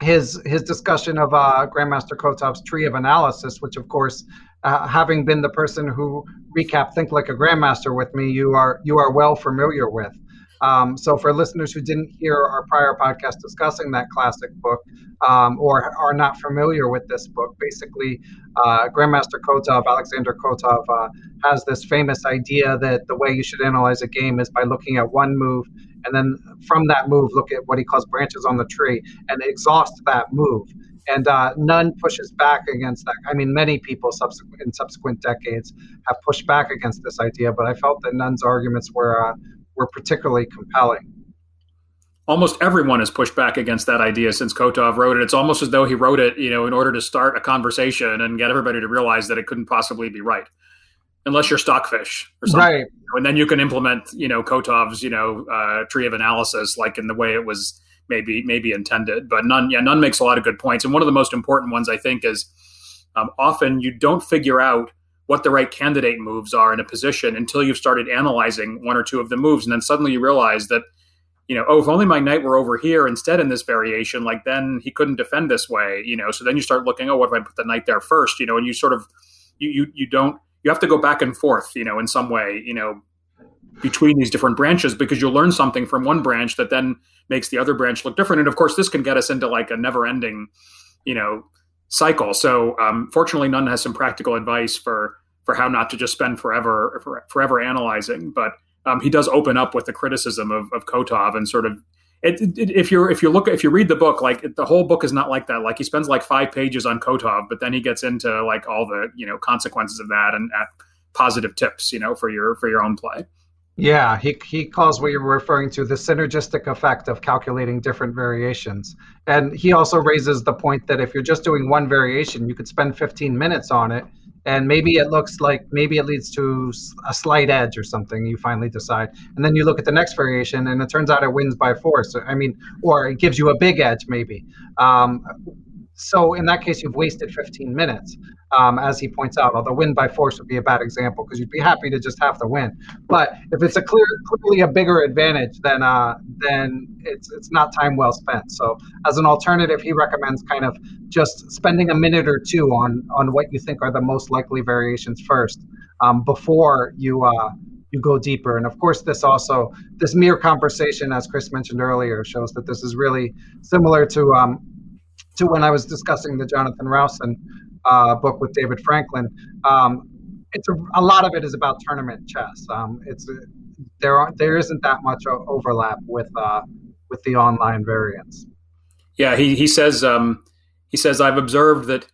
his his discussion of uh, grandmaster kotov's tree of analysis which of course uh, having been the person who recapped think like a grandmaster with me you are you are well familiar with um, so, for listeners who didn't hear our prior podcast discussing that classic book um, or are not familiar with this book, basically, uh, Grandmaster Kotov, Alexander Kotov, uh, has this famous idea that the way you should analyze a game is by looking at one move and then from that move, look at what he calls branches on the tree and exhaust that move. And uh, Nunn pushes back against that. I mean, many people subsequent, in subsequent decades have pushed back against this idea, but I felt that Nunn's arguments were uh, were particularly compelling. Almost everyone has pushed back against that idea since Kotov wrote it. It's almost as though he wrote it, you know, in order to start a conversation and get everybody to realize that it couldn't possibly be right, unless you're stockfish or something. Right. And then you can implement, you know, Kotov's, you know, uh, tree of analysis, like in the way it was maybe maybe intended. But Nunn, yeah, Nunn makes a lot of good points, and one of the most important ones I think is um, often you don't figure out what the right candidate moves are in a position until you've started analyzing one or two of the moves. And then suddenly you realize that you know, oh, if only my knight were over here instead in this variation, like then he couldn't defend this way, you know. So then you start looking, oh, what if I put the knight there first, you know, and you sort of you you you don't you have to go back and forth, you know, in some way, you know, between these different branches because you'll learn something from one branch that then makes the other branch look different. And of course, this can get us into like a never-ending, you know, cycle. So um, fortunately, Nunn has some practical advice for for how not to just spend forever for, forever analyzing, but um, he does open up with the criticism of, of Kotov and sort of it, it, if you're if you look if you read the book like the whole book is not like that like he spends like five pages on Kotov but then he gets into like all the you know consequences of that and positive tips you know for your for your own play yeah he, he calls what you're referring to the synergistic effect of calculating different variations and he also raises the point that if you're just doing one variation you could spend 15 minutes on it and maybe it looks like maybe it leads to a slight edge or something you finally decide and then you look at the next variation and it turns out it wins by four. so, i mean or it gives you a big edge maybe um, so in that case you've wasted 15 minutes um, as he points out although win by force would be a bad example because you'd be happy to just have the win but if it's a clear clearly a bigger advantage then uh, then it's it's not time well spent so as an alternative he recommends kind of just spending a minute or two on on what you think are the most likely variations first um, before you uh, you go deeper. And of course, this also this mere conversation, as Chris mentioned earlier, shows that this is really similar to um, to when I was discussing the Jonathan Rowson uh, book with David Franklin. Um, it's a, a, lot of it is about tournament chess. Um, it's there aren't there isn't that much overlap with uh, with the online variants. Yeah, he he says um, he says I've observed that.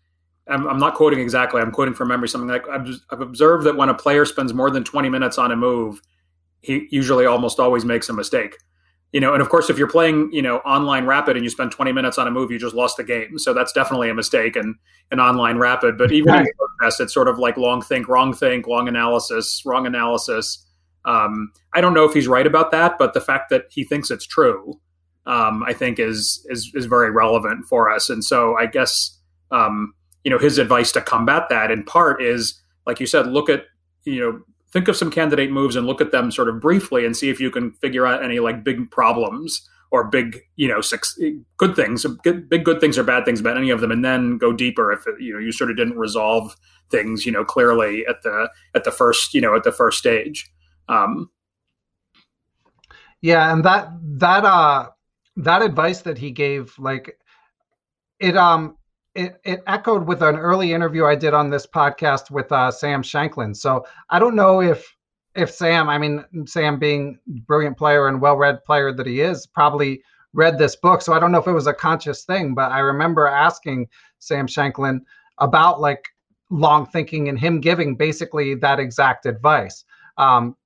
I'm, I'm, not quoting exactly. I'm quoting from memory. Something like I've, I've observed that when a player spends more than 20 minutes on a move, he usually almost always makes a mistake you know and of course if you're playing you know online rapid and you spend 20 minutes on a move you just lost the game. So that's definitely a mistake and an online rapid. But even right. in protest it's sort of like long think wrong think long analysis wrong analysis. Um, i don't know if he's right about that but the fact that he thinks it's true um, i think is, is is very relevant for us. And so i guess um, you know his advice to combat that in part is like you said look at you know think of some candidate moves and look at them sort of briefly and see if you can figure out any like big problems or big you know six, good things big good things or bad things about any of them and then go deeper if you know you sort of didn't resolve things you know clearly at the at the first you know at the first stage. Um yeah and that that uh that advice that he gave like it um it, it echoed with an early interview I did on this podcast with uh, Sam Shankland. So I don't know if if Sam, I mean Sam being brilliant player and well-read player that he is, probably read this book. So I don't know if it was a conscious thing, but I remember asking Sam Shankland about like long thinking and him giving basically that exact advice um,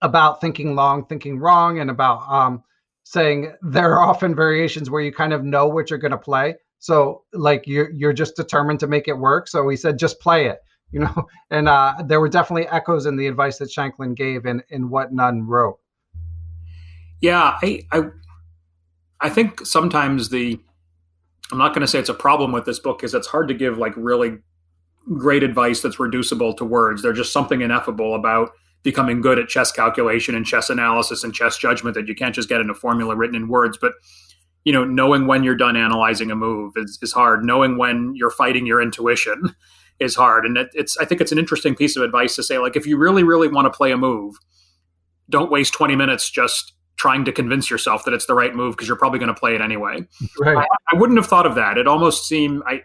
about thinking long, thinking wrong, and about um, saying there are often variations where you kind of know what you're going to play so like you're you're just determined to make it work. So he said, just play it, you know. And uh, there were definitely echoes in the advice that Shankland gave in in what Nunn wrote. Yeah, I I, I think sometimes the I'm not going to say it's a problem with this book because it's hard to give like really great advice that's reducible to words. There's just something ineffable about becoming good at chess calculation and chess analysis and chess judgment that you can't just get in a formula written in words. But you know, knowing when you're done analyzing a move is, is hard. Knowing when you're fighting your intuition is hard. And it, it's, I think it's an interesting piece of advice to say, like, if you really, really want to play a move, don't waste 20 minutes just trying to convince yourself that it's the right move because you're probably going to play it anyway. Right. I, I, wouldn't have thought of that. It almost seemed, I,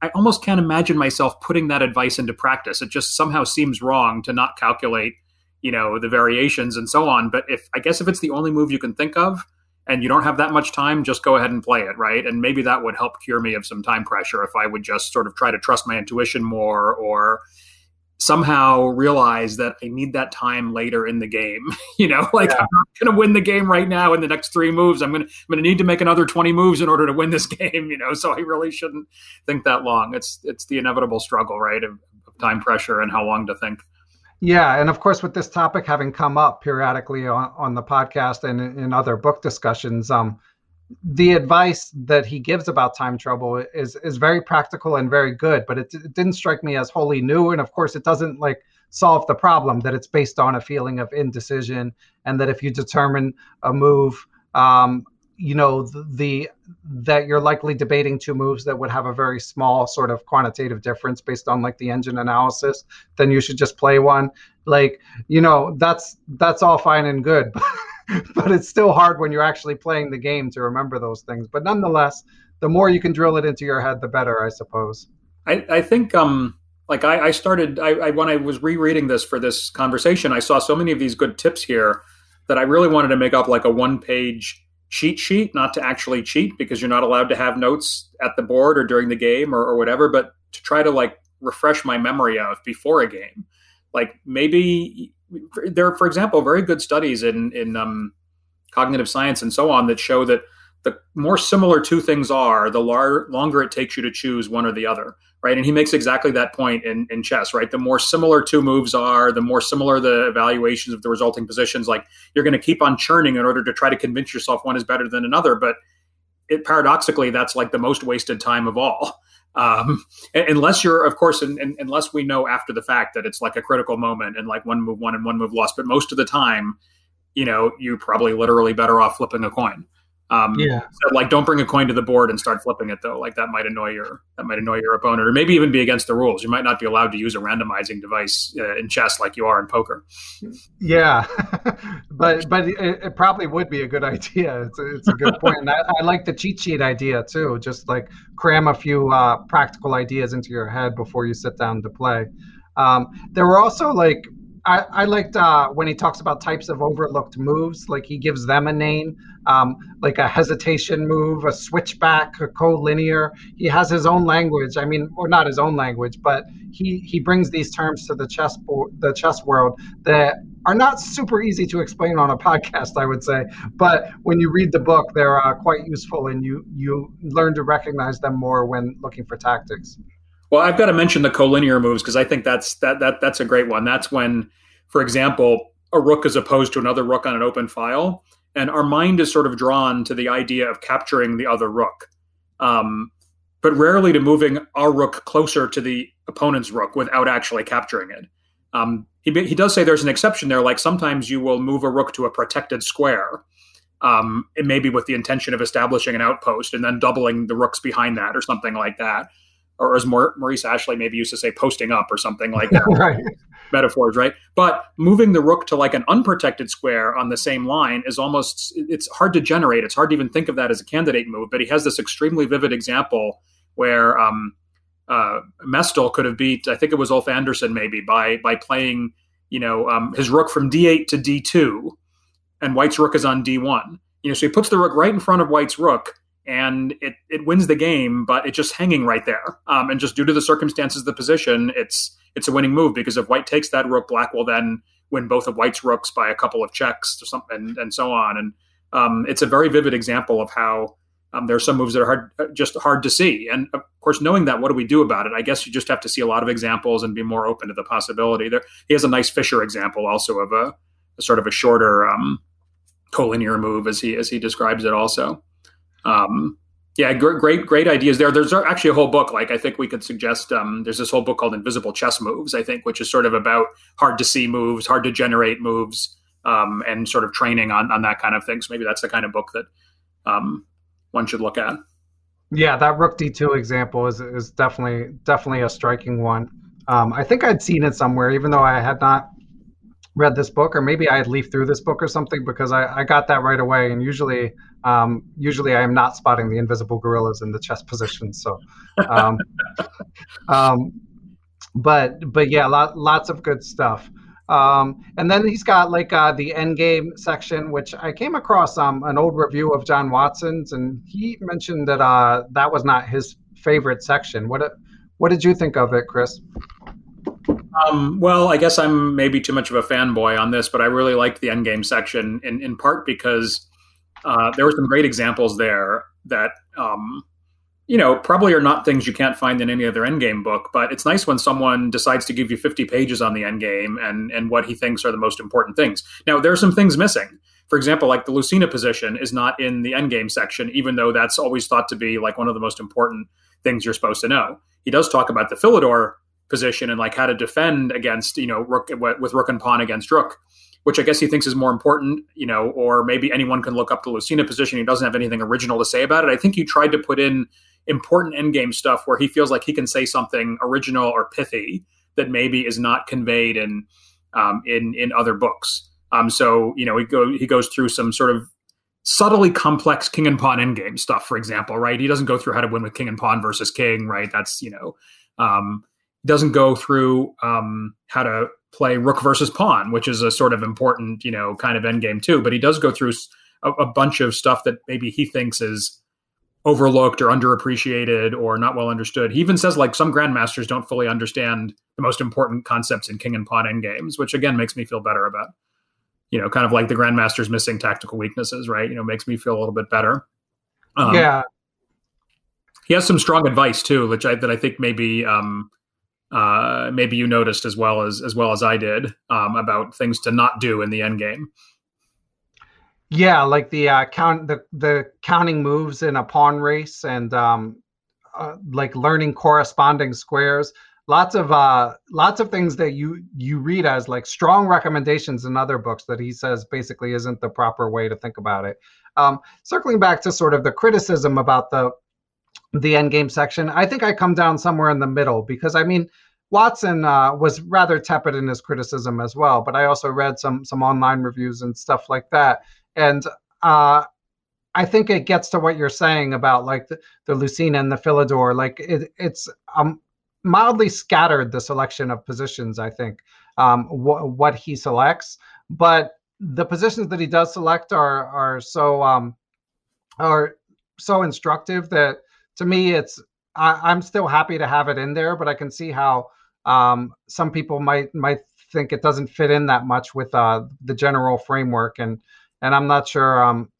I almost can't imagine myself putting that advice into practice. It just somehow seems wrong to not calculate, you know, the variations and so on. But if, I guess if it's the only move you can think of, and you don't have that much time, just go ahead and play it, right? And maybe that would help cure me of some time pressure if I would just sort of try to trust my intuition more or somehow realize that I need that time later in the game. you know, like yeah. I'm not going to win the game right now in the next three moves. I'm going to I'm going to need to make another 20 moves in order to win this game, you know. So I really shouldn't think that long. It's it's the inevitable struggle, right, of, of time pressure and how long to think. Yeah, and of course, with this topic having come up periodically on, on the podcast and in other book discussions, um, the advice that he gives about time trouble is is very practical and very good. But it, it didn't strike me as wholly new, and of course, it doesn't like solve the problem that it's based on a feeling of indecision, and that if you determine a move um, you know the, the that you're likely debating two moves that would have a very small sort of quantitative difference based on like the engine analysis then you should just play one. Like you know that's that's all fine and good but it's still hard when you're actually playing the game to remember those things. But nonetheless the more you can drill it into your head the better i suppose. I, I think um like I, I started I, I when i was rereading this for this conversation i saw so many of these good tips here that i really wanted to make up like a one page cheat sheet, not to actually cheat because you're not allowed to have notes at the board or during the game or, or whatever, but to try to like refresh my memory of before a game. Like maybe there are, for example, very good studies in in um, cognitive science and so on that show that the more similar two things are, the lar- longer it takes you to choose one or the other, right? And he makes exactly that point in, in chess, right? The more similar two moves are, the more similar the evaluations of the resulting positions. Like you're going to keep on churning in order to try to convince yourself one is better than another, but it paradoxically that's like the most wasted time of all. Um, unless you're, of course, in, in, unless we know after the fact that it's like a critical moment and like one move won and one move lost, but most of the time, you know, you're probably literally better off flipping a coin. Um, yeah. So like, don't bring a coin to the board and start flipping it though. Like that might annoy your that might annoy your opponent, or maybe even be against the rules. You might not be allowed to use a randomizing device uh, in chess like you are in poker. Yeah, but but it, it, probably would be a good idea. It's a, it's a good point. And I, I, like the cheat sheet idea too. Just like cram a few uh, practical ideas into your head before you sit down to play. Um, there were also like I, I liked uh, when he talks about types of overlooked moves, like he gives them a name, um, like a hesitation move, a switchback, a collinear. He has his own language. I mean, or not his own language, but he he brings these terms to the chess board, the chess world that are not super easy to explain on a podcast, I would say. But when you read the book, they're uh, quite useful, and you you learn to recognize them more when looking for tactics. Well, I've got to mention the collinear moves because I think that's that that that's a great one. That's when, for example, a rook is opposed to another rook on an open file, and our mind is sort of drawn to the idea of capturing the other rook, um, but rarely to moving our rook closer to the opponent's rook without actually capturing it. Um, he he does say there's an exception there, like sometimes you will move a rook to a protected square. Um, it with the intention of establishing an outpost and then doubling the rooks behind that or something like that or as Maurice Ashley maybe used to say, posting up or something like that. right. Metaphors, right? But moving the rook to like an unprotected square on the same line is almost, it's hard to generate. It's hard to even think of that as a candidate move. But he has this extremely vivid example where um, uh, Mestel could have beat, I think it was Ulf Andersson maybe, by, by playing, you know, um, his rook from d8 to d2, and White's rook is on d1. You know, so he puts the rook right in front of White's rook and it it wins the game, but it's just hanging right there. Um, and just due to the circumstances of the position, it's it's a winning move because if White takes that rook, Black will then win both of White's rooks by a couple of checks or something, and, and so on. And um, it's a very vivid example of how um, there are some moves that are hard, uh, just hard to see. And of course, knowing that, what do we do about it? I guess you just have to see a lot of examples and be more open to the possibility. There, he has a nice Fischer example also of a, a sort of a shorter um, collinear move as he as he describes it also. Um, yeah, great, great, great ideas there. There's actually a whole book. Like I think we could suggest. Um, there's this whole book called Invisible Chess Moves. I think, which is sort of about hard to see moves, hard to generate moves, um, and sort of training on on that kind of thing. So maybe that's the kind of book that um, one should look at. Yeah, that Rook D2 example is is definitely definitely a striking one. Um, I think I'd seen it somewhere, even though I had not read this book, or maybe I had leafed through this book or something because I, I got that right away. And usually um, usually, I am not spotting the invisible gorillas in the chess position. So, um, um, but but yeah, lot, lots of good stuff. Um, and then he's got like uh, the end game section, which I came across um, an old review of John Watson's, and he mentioned that uh, that was not his favorite section. What what did you think of it, Chris? Um, well, I guess I'm maybe too much of a fanboy on this, but I really liked the endgame section in, in part because uh, there were some great examples there that um, you know probably are not things you can't find in any other endgame book but it's nice when someone decides to give you 50 pages on the endgame and and what he thinks are the most important things. Now there are some things missing. For example like the Lucena position is not in the endgame section even though that's always thought to be like one of the most important things you're supposed to know. He does talk about the philidor position and like how to defend against you know rook with rook and pawn against rook which I guess he thinks is more important, you know, or maybe anyone can look up the Lucena position. He doesn't have anything original to say about it. I think he tried to put in important endgame stuff where he feels like he can say something original or pithy that maybe is not conveyed in um, in in other books. Um, so you know, he go he goes through some sort of subtly complex king and pawn endgame stuff, for example, right? He doesn't go through how to win with king and pawn versus king, right? That's you know, um, doesn't go through um, how to play rook versus pawn, which is a sort of important, you know, kind of endgame too. But he does go through a, a bunch of stuff that maybe he thinks is overlooked or underappreciated or not well understood. He even says like some grandmasters don't fully understand the most important concepts in king and pawn endgames, which again makes me feel better about you know, kind of like the grandmaster's missing tactical weaknesses, right? You know, makes me feel a little bit better. Um, yeah. He has some strong advice too, which I that I think maybe um, uh, maybe you noticed as well as as well as I did um, about things to not do in the end game. Yeah, like the uh, count the the counting moves in a pawn race and um, uh, like learning corresponding squares lots of uh lots of things that you you read as like strong recommendations in other books that he says basically isn't the proper way to think about it um circling back to sort of the criticism about the the end game section i think i come down somewhere in the middle because i mean watson uh, was rather tepid in his criticism as well but i also read some some online reviews and stuff like that and uh I think it gets to what you're saying about like the, the Lucena and the Philidor. Like it, it's um mildly scattered the selection of positions. I think um, wh- what he selects, but the positions that he does select are are so um, are so instructive that to me it's I, am still happy to have it in there, but I can see how um, some people might might think it doesn't fit in that much with uh, the general framework, and and I'm not sure um,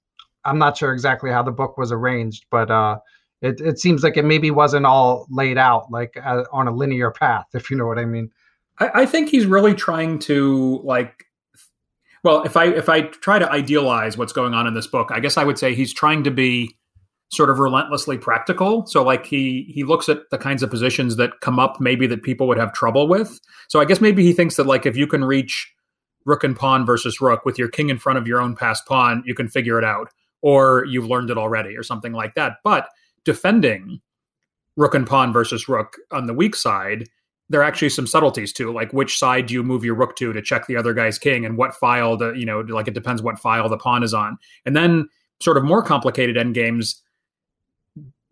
I'm not sure exactly how the book was arranged, but uh, it, it seems like it maybe wasn't all laid out like uh, on a linear path if you know what i mean. I, I, think he's really trying to like well if i if i try to idealize what's going on in this book i guess i would say he's trying to be sort of relentlessly practical. So like he he looks at the kinds of positions that come up maybe that people would have trouble with. So i guess maybe he thinks that like if you can reach rook and pawn versus rook with your king in front of your own passed pawn you can figure it out. Or you've learned it already or something like that. But defending rook and pawn versus rook on the weak side, there are actually some subtleties too, like which side do you move your rook to to check the other guy's king, and what file to you know, like it depends what file the pawn is on, and then sort of more complicated end games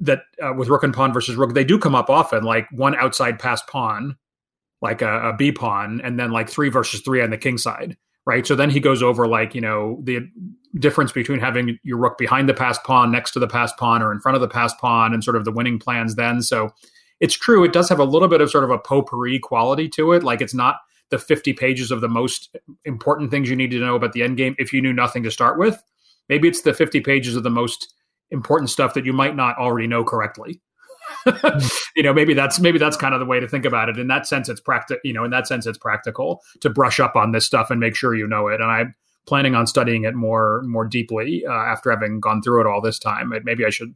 that uh, with rook and pawn versus rook, they do come up often, like one outside passed pawn, like a, a b pawn, and then like three versus three on the king side, right? So then he goes over like you know the difference between having your rook behind the passed pawn, next to the passed pawn, or in front of the passed pawn, and sort of the winning plans then. So it's true, it does have a little bit of sort of a potpourri quality to it. Like it's not the 50 pages of the most important things you need to know about the end game if you knew nothing to start with. Maybe it's the 50 pages of the most important stuff that you might not already know correctly. you know, maybe that's maybe that's kind of the way to think about it. In that sense, it's practical. You know, in that sense, it's practical to brush up on this stuff and make sure you know it. And I'm planning on studying it more more deeply uh, after having gone through it all this time. Maybe I should.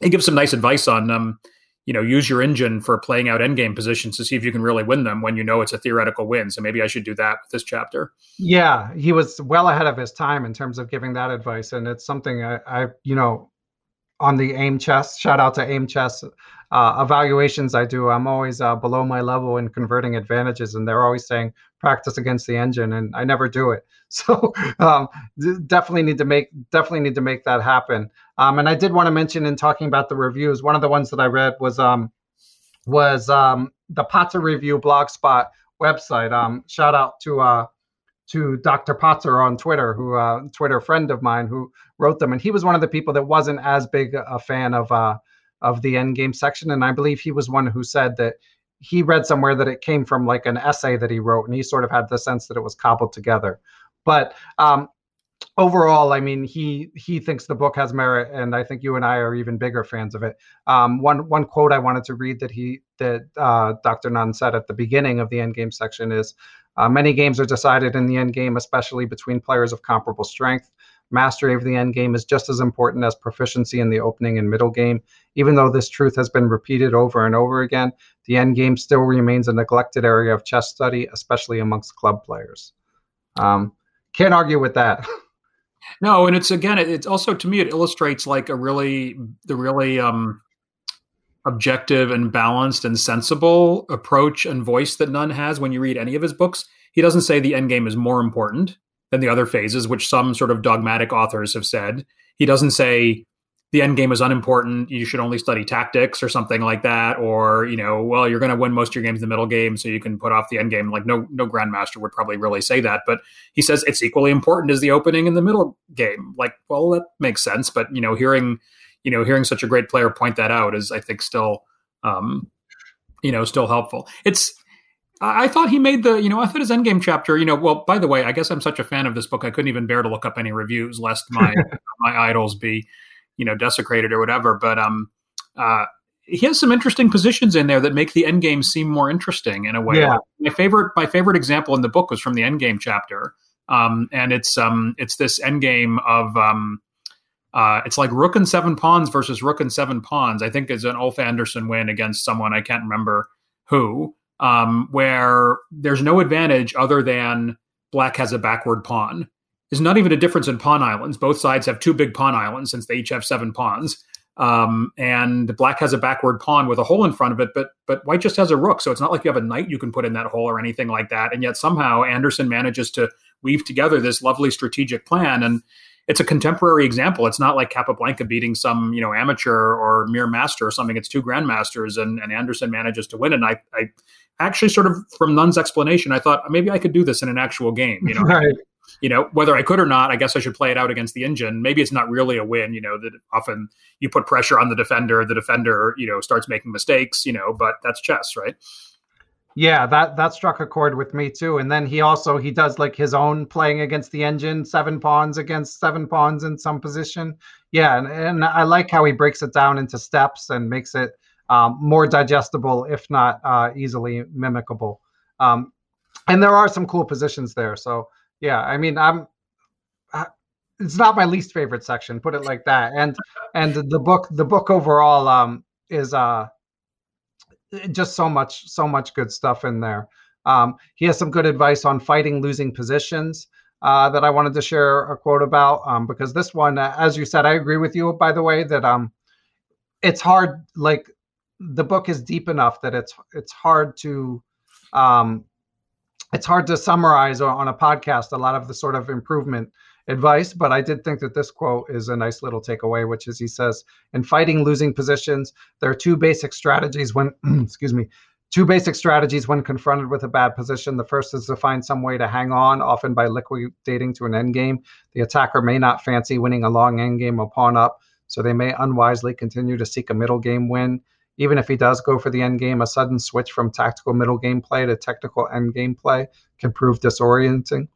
He gives some nice advice on um, you know, use your engine for playing out endgame positions to see if you can really win them when you know it's a theoretical win. So maybe I should do that with this chapter. Yeah, he was well ahead of his time in terms of giving that advice, and it's something I, I you know, on the aim chess. Shout out to aim chess uh, evaluations I do. I'm always uh, below my level in converting advantages, and they're always saying practice against the engine, and I never do it. So um, definitely need to make definitely need to make that happen. Um, and I did want to mention in talking about the reviews, one of the ones that I read was um, was um, the Potzer Review blogspot website. Um, shout out to uh, to Dr. Potzer on Twitter, who uh, Twitter friend of mine who wrote them, and he was one of the people that wasn't as big a fan of uh, of the Endgame section, and I believe he was one who said that he read somewhere that it came from like an essay that he wrote, and he sort of had the sense that it was cobbled together. But um, overall, I mean, he he thinks the book has merit, and I think you and I are even bigger fans of it. Um, one one quote I wanted to read that he that uh, Dr. Nunn said at the beginning of the Endgame section is. Uh, many games are decided in the end game, especially between players of comparable strength. Mastery of the end game is just as important as proficiency in the opening and middle game. Even though this truth has been repeated over and over again, the end game still remains a neglected area of chess study, especially amongst club players. Um, can't argue with that. No, and it's again, it's also to me, it illustrates like a really the really um, objective and balanced and sensible approach and voice that Nunn has when you read any of his books. He doesn't say the end game is more important than the other phases, which some sort of dogmatic authors have said. He doesn't say the end game is unimportant. You should only study tactics or something like that. Or, you know, well, you're going to win most of your games in the middle game, so you can put off the end game. Like no, no grandmaster would probably really say that, but he says it's equally important as the opening and the middle game. Like, well, that makes sense. But, you know, hearing, you know, hearing such a great player point that out is, I think, still, um, you know, still helpful. It's, I thought he made the, you know, I thought his endgame chapter, you know, well, by the way, I guess I'm such a fan of this book, I couldn't even bear to look up any reviews lest my, my idols be, you know desecrated or whatever. But um, uh, he has some interesting positions in there that make the end game seem more interesting in a way. Yeah. My favorite my favorite example in the book was from the end game chapter, um, and it's um it's this end game of um. Uh, it's like rook and seven pawns versus rook and seven pawns. I think is an Ulf Andersson win against someone I can't remember who, um, where there's no advantage other than black has a backward pawn, there's not even a difference in pawn islands. Both sides have two big pawn islands since they each have seven pawns. Um, and black has a backward pawn with a hole in front of it, but but white just has a rook, so it's not like you have a knight you can put in that hole or anything like that. And yet somehow Andersson manages to weave together this lovely strategic plan, and it's a contemporary example. It's not like Capablanca beating some you know amateur or mere master or something. It's two grandmasters, and, and Andersson manages to win. And I, I actually sort of from Nunn's explanation, I thought maybe I could do this in an actual game. You know, right. You know whether i could or not i guess i should play it out against the engine. Maybe it's not really a win you know that often you put pressure on the defender the defender you know starts making mistakes you know but that's chess right? Yeah that that struck a chord with me too and then he also he does like his own playing against the engine seven pawns against seven pawns in some position. Yeah and, and i like how he breaks it down into steps and makes it um, more digestible if not uh, easily mimicable um, and there are some cool positions there so yeah i mean i'm it's not my least favorite section put it like that and and the book the book overall um is uh just so much so much good stuff in there um he has some good advice on fighting losing positions uh, that I wanted to share a quote about um, because this one, uh, as you said, I agree with you. By the way, that um, it's hard. Like the book is deep enough that it's it's hard to um, it's hard to summarize on a podcast a lot of the sort of improvement advice, but I did think that this quote is a nice little takeaway, which is he says, in fighting losing positions, there are two basic strategies when, excuse me, two basic strategies when confronted with a bad position. The first is to find some way to hang on, often by liquidating to an end game. The attacker may not fancy winning a long end game or pawn up, so they may unwisely continue to seek a middle game win. Even if he does go for the end game, a sudden switch from tactical middle game play to technical end game play can prove disorienting.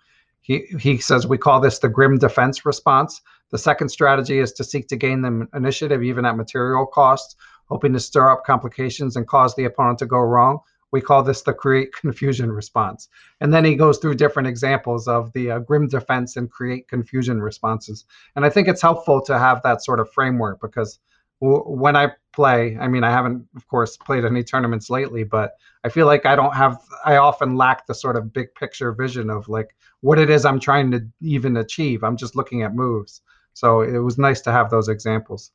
He, he says we call this the grim defense response. The second strategy is to seek to gain the initiative even at material costs, hoping to stir up complications and cause the opponent to go wrong. We call this the create confusion response. And then he goes through different examples of the uh, grim defense and create confusion responses. And I think it's helpful to have that sort of framework because when I play, I mean, I haven't, of course, played any tournaments lately, but I feel like I don't have, I often lack the sort of big picture vision of like what it is I'm trying to even achieve. I'm just looking at moves. So it was nice to have those examples.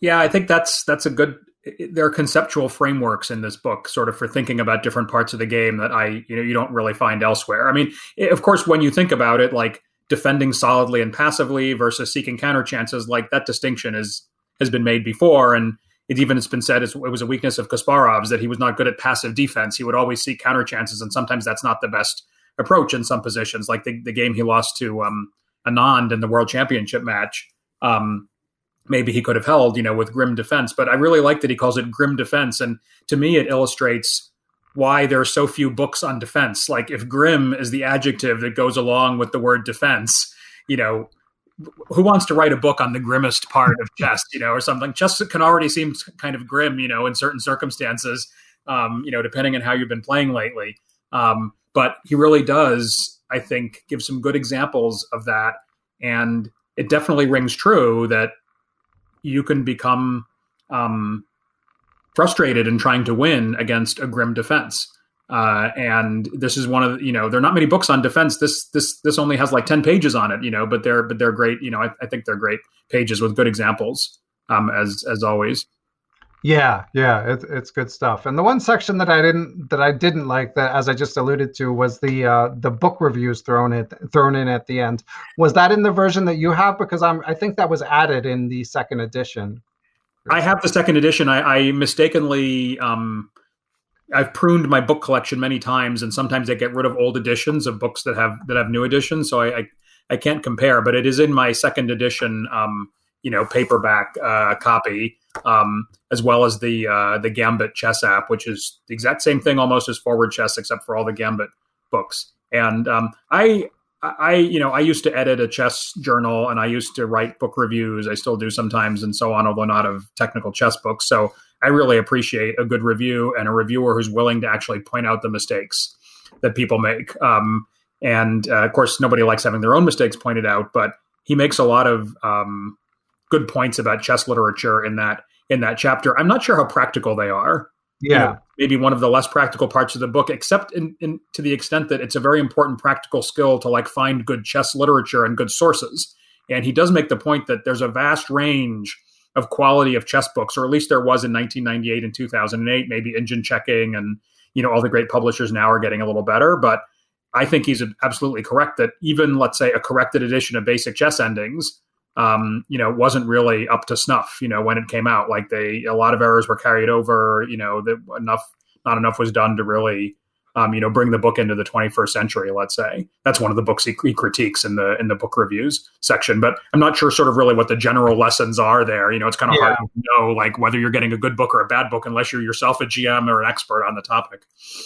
Yeah, I think that's that's a good. There are conceptual frameworks in this book, sort of for thinking about different parts of the game that I, you know, you don't really find elsewhere. I mean, of course, when you think about it, like defending solidly and passively versus seeking counter chances, like that distinction is has been made before, and it even has been said it was a weakness of Kasparov's that he was not good at passive defense. He would always seek counter chances, and sometimes that's not the best approach in some positions. Like the, the game he lost to um, Anand in the World Championship match, um, maybe he could have held, you know, with grim defense. But I really like that he calls it grim defense, and to me, it illustrates why there are so few books on defense. Like if grim is the adjective that goes along with the word defense, you know, who wants to write a book on the grimmest part of chess, you know, or something? Chess can already seem kind of grim, you know, in certain circumstances, um, you know, depending on how you've been playing lately. Um, but he really does, I think, give some good examples of that, and it definitely rings true that you can become um, frustrated in trying to win against a grim defense. Uh, and this is one of you know there are not many books on defense. This this this only has like ten pages on it, you know, but they're but they're great. You know, I, I think they're great pages with good examples, um, as as always. Yeah, yeah, it's it's good stuff. And the one section that I didn't that I didn't like that, as I just alluded to, was the uh, the book reviews thrown it thrown in at the end. Was that in the version that you have? Because I'm I think that was added in the second edition. I have the second edition. I, I mistakenly um, I've pruned my book collection many times, and sometimes I get rid of old editions of books that have that have new editions. So I I, I can't compare, but it is in my second edition, um, you know, paperback uh, copy, um, as well as the uh, the Gambit chess app, which is the exact same thing almost as Forward Chess, except for all the Gambit books. And um, I I, you know, I used to edit a chess journal and I used to write book reviews. I still do sometimes and so on, although not of technical chess books. So I really appreciate a good review and a reviewer who's willing to actually point out the mistakes that people make. Um, and uh, of course, nobody likes having their own mistakes pointed out, but he makes a lot of um, good points about chess literature in that in that chapter. I'm not sure how practical they are yeah you know, maybe one of the less practical parts of the book except in, in to the extent that it's a very important practical skill to like find good chess literature and good sources and he does make the point that there's a vast range of quality of chess books or at least there was in 1998 and 2008 maybe engine checking and you know all the great publishers now are getting a little better but i think he's absolutely correct that even let's say a corrected edition of basic chess endings um, you know, wasn't really up to snuff, you know, when it came out. Like they, a lot of errors were carried over, you know, that enough, not enough was done to really, um, you know, bring the book into the 21st century. Let's say that's one of the books he, he, critiques in the in the book reviews section. But I'm not sure, sort of, really what the general lessons are there. You know, it's kind of yeah. hard to know, like whether you're getting a good book or a bad book, unless you're yourself a GM or an expert on the topic.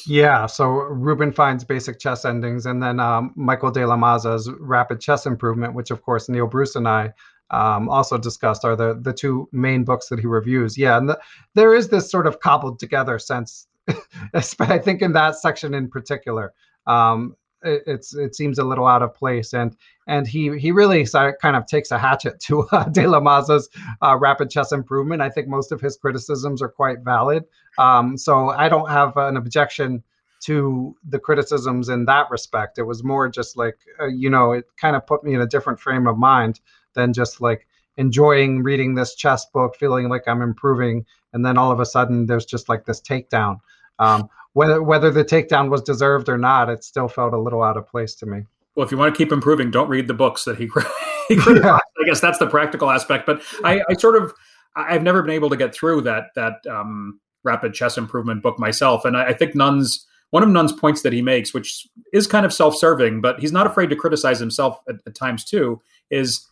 Yeah. So Reuben Fine's basic chess endings, and then um, Michael De La Maza's Rapid Chess Improvement, which of course Neil Bruce and I um, also discussed are the the two main books that he reviews. Yeah, and the, there is this sort of cobbled together sense. I think in that section in particular, um, it, it's it seems a little out of place, and and he he really kind of takes a hatchet to uh, De La Maza's uh, rapid chess improvement. I think most of his criticisms are quite valid. Um, so I don't have an objection to the criticisms in that respect. It was more just like uh, you know it kind of put me in a different frame of mind than just like enjoying reading this chess book, feeling like I'm improving, and then all of a sudden there's just like this takedown. Um, whether whether the takedown was deserved or not, it still felt a little out of place to me. Well, if you want to keep improving, don't read the books that he, he criticized. Yeah. I guess that's the practical aspect. But I, I, sort of I've never been able to get through that that um, rapid chess improvement book myself, and I, I think Nunn's one of Nunn's points that he makes, which is kind of self-serving, but he's not afraid to criticize himself at, at times too, is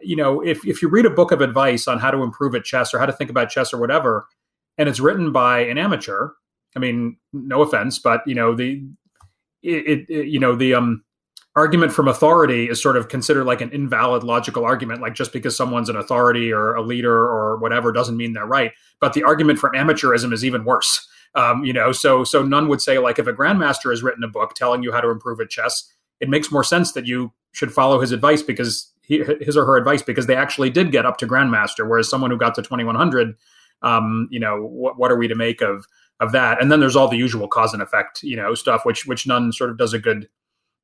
you know, if, if you read a book of advice on how to improve at chess or how to think about chess or whatever, and it's written by an amateur, I mean, no offense, but you know, the, it, it you know, the, um, argument from authority is sort of considered like an invalid logical argument like just because someone's an authority or a leader or whatever doesn't mean they're right. But the argument from amateurism is even worse. Um, you know so so Nunn would say like if a grandmaster has written a book telling you how to improve at chess it makes more sense that you should follow his advice because he, his or her advice because they actually did get up to grandmaster, whereas someone who got to 2100, um, you know, what are we to make of of that? And then there's all the usual cause and effect, you know, stuff which which Nunn sort of does a good,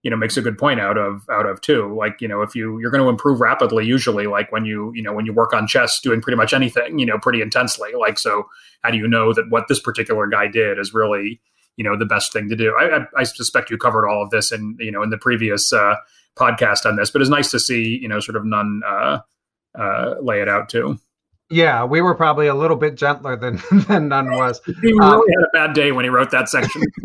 you know, makes a good point out of out of too. Like you know, if you you're going to improve rapidly, usually like when you you know when you work on chess, doing pretty much anything, you know, pretty intensely. Like so, how do you know that what this particular guy did is really you know the best thing to do? I, I, I suspect you covered all of this in you know in the previous. Uh, podcast on this, but it's nice to see, you know, sort of Nunn uh, uh, lay it out too. Yeah, we were probably a little bit gentler than than Nunn was. he really um, had a bad day when he wrote that section.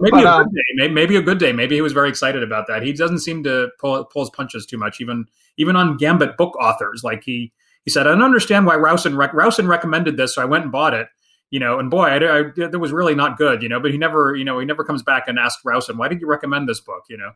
maybe but, a um, good day. Maybe a good day. Maybe he was very excited about that. He doesn't seem to pull pull his punches too much, even even on Gambit book authors. Like he he said, I don't understand why Rowson rec- Rowson recommended this, so I went and bought it you know, and boy, I, I, that was really not good, you know. But he never, you know, he never comes back and asks Rowson, "Why did you recommend this book?" You know.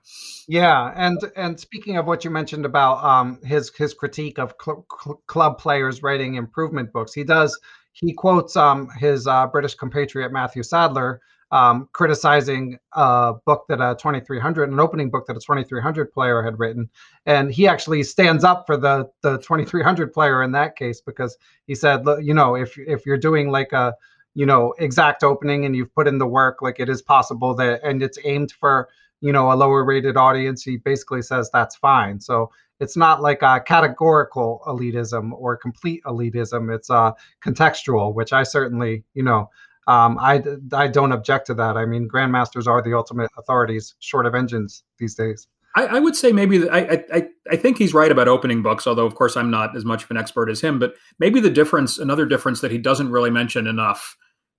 Yeah, and and speaking of what you mentioned about um, his his critique of cl- cl- club players writing improvement books, he does he quotes um, his uh, British compatriot Matthew Sadler um, criticizing a book that a 2300, an opening book that a 2300 player had written, and he actually stands up for the the 2300 player in that case because he said, you know, if if you're doing like a you know exact opening and you've put in the work like it is possible that and it's aimed for you know a lower rated audience he basically says that's fine. So it's not like a categorical elitism or complete elitism. It's uh contextual which i certainly you know um, I, I don't object to that. I mean, grandmasters are the ultimate authorities, short of engines these days. I, I would say maybe I, I I think he's right about opening books, although of course I'm not as much of an expert as him. But maybe the difference, another difference that he doesn't really mention enough,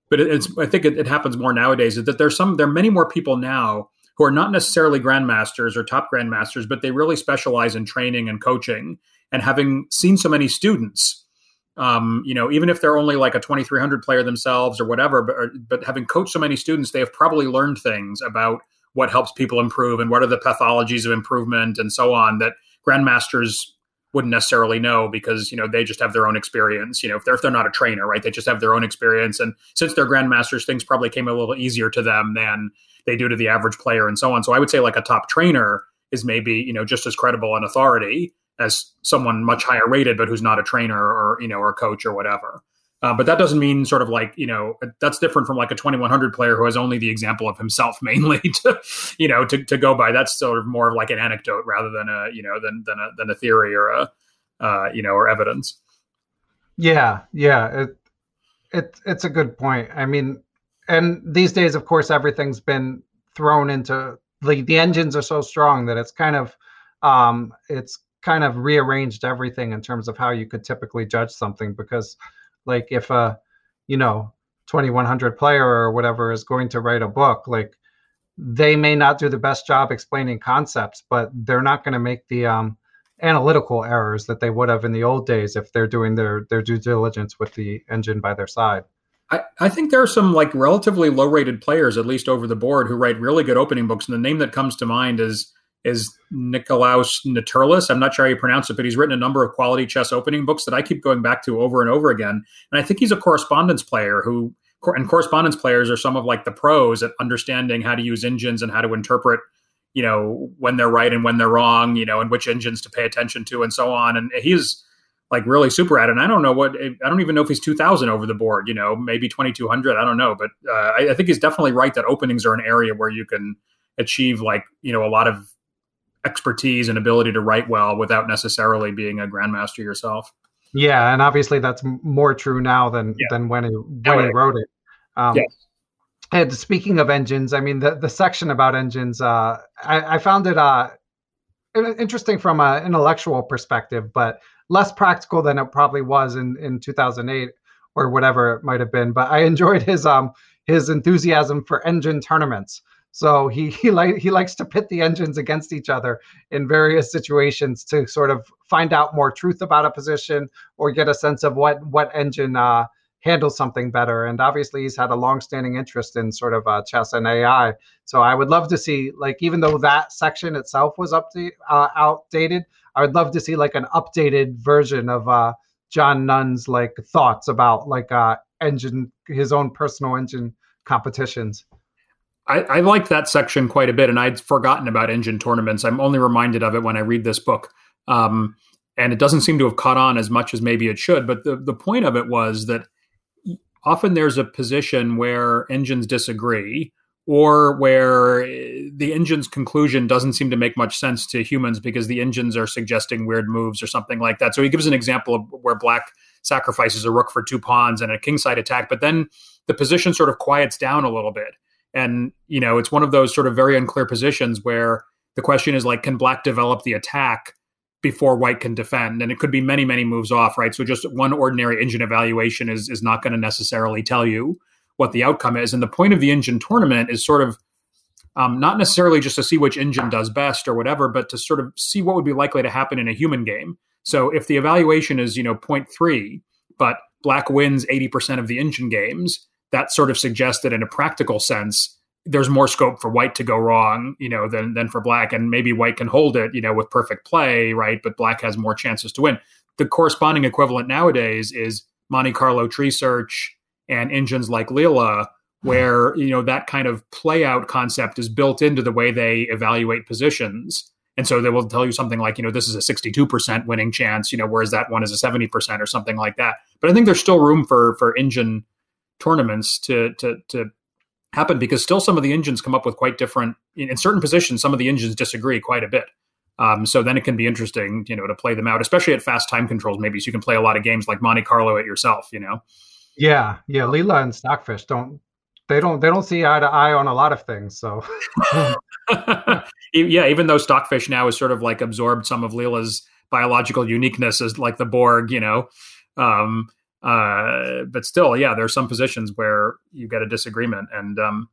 but it's I think it, it happens more nowadays is that there's some there are many more people now who are not necessarily grandmasters or top grandmasters, but they really specialize in training and coaching. And having seen so many students, um, you know, even if they're only like a 2300 player themselves or whatever, but, or, but having coached so many students, they have probably learned things about what helps people improve and what are the pathologies of improvement and so on that grandmasters wouldn't necessarily know because you know they just have their own experience. You know if they're if they're not a trainer right they just have their own experience. And since they're grandmasters things probably came a little easier to them than they do to the average player and so on. So i would say like a top trainer is maybe you know just as credible an authority as someone much higher rated, but who's not a trainer or you know or a coach or whatever. Uh, but that doesn't mean sort of like you know that's different from like a 2100 player who has only the example of himself mainly to you know to, to go by. That's sort of more of like an anecdote rather than a you know than than a than a theory or a uh, you know or evidence. Yeah, yeah, it it it's a good point. I mean, and these days, of course, everything's been thrown into the the engines are so strong that it's kind of um it's kind of rearranged everything in terms of how you could typically judge something because like if a you know 2100 player or whatever is going to write a book like they may not do the best job explaining concepts but they're not going to make the um, analytical errors that they would have in the old days if they're doing their their due diligence with the engine by their side. I, I think there are some like relatively low rated players at least over the board who write really good opening books and the name that comes to mind is is Nikolaos Ntirlis. I'm not sure how you pronounce it, but he's written a number of quality chess opening books that I keep going back to over and over again. And I think he's a correspondence player who, and correspondence players are some of like the pros at understanding how to use engines and how to interpret, you know, when they're right and when they're wrong, you know, and which engines to pay attention to and so on. And he's like really super at it. And I don't know what, I don't even know if he's 2000 over the board, you know, maybe 2200. I don't know. But uh, I, I think he's definitely right that openings are an area where you can achieve like, you know, a lot of expertise and ability to write well without necessarily being a grandmaster yourself. Yeah, and obviously that's more true now than yeah. than when he when he wrote it. Um, yes. And speaking of engines, I mean the the section about engines, uh, I, I found it uh, interesting from an intellectual perspective, but less practical than it probably was in in 2008 or whatever it might have been. But I enjoyed his um his enthusiasm for engine tournaments. So he he like he likes to pit the engines against each other in various situations to sort of find out more truth about a position or get a sense of what what engine uh, handles something better. And obviously, he's had a long-standing interest in sort of uh, chess and AI. So I would love to see like even though that section itself was update uh, outdated, I would love to see like an updated version of uh, John Nunn's like thoughts about like uh, engine his own personal engine competitions. I, I like that section quite a bit, and I'd forgotten about engine tournaments. I'm only reminded of it when I read this book. Um, and it doesn't seem to have caught on as much as maybe it should. But the, the point of it was that often there's a position where engines disagree or where the engine's conclusion doesn't seem to make much sense to humans because the engines are suggesting weird moves or something like that. So he gives an example of where black sacrifices a rook for two pawns and a kingside attack, but then the position sort of quiets down a little bit. And, you know, it's one of those sort of very unclear positions where the question is like, can black develop the attack before white can defend? And it could be many, many moves off, right? So just one ordinary engine evaluation is, is not going to necessarily tell you what the outcome is. And the point of the engine tournament is sort of um, not necessarily just to see which engine does best or whatever, but to sort of see what would be likely to happen in a human game. So if the evaluation is, you know, 0.3, but black wins 80% of the engine games, that sort of suggests that in a practical sense, there's more scope for white to go wrong, you know, than than for black, and maybe white can hold it, you know, with perfect play, right? But black has more chances to win. The corresponding equivalent nowadays is Monte Carlo tree search and engines like Leela, where you know that kind of play out concept is built into the way they evaluate positions. And so they will tell you something like, you know, this is a 62% winning chance, you know, whereas that one is a 70% or something like that. But I think there's still room for for engine tournaments to to to happen because still some of the engines come up with quite different in, in certain positions. Some of the engines disagree quite a bit. Um, so then it can be interesting, you know, to play them out, especially at fast time controls. Maybe so you can play a lot of games like Monte Carlo it yourself. You know. Yeah, yeah. Leela and Stockfish don't they don't they don't see eye to eye on a lot of things. So yeah, even though Stockfish now has sort of like absorbed some of Leela's biological uniqueness as like the Borg, you know. Um, uh, but still, yeah, there's some positions where you get a disagreement, and um,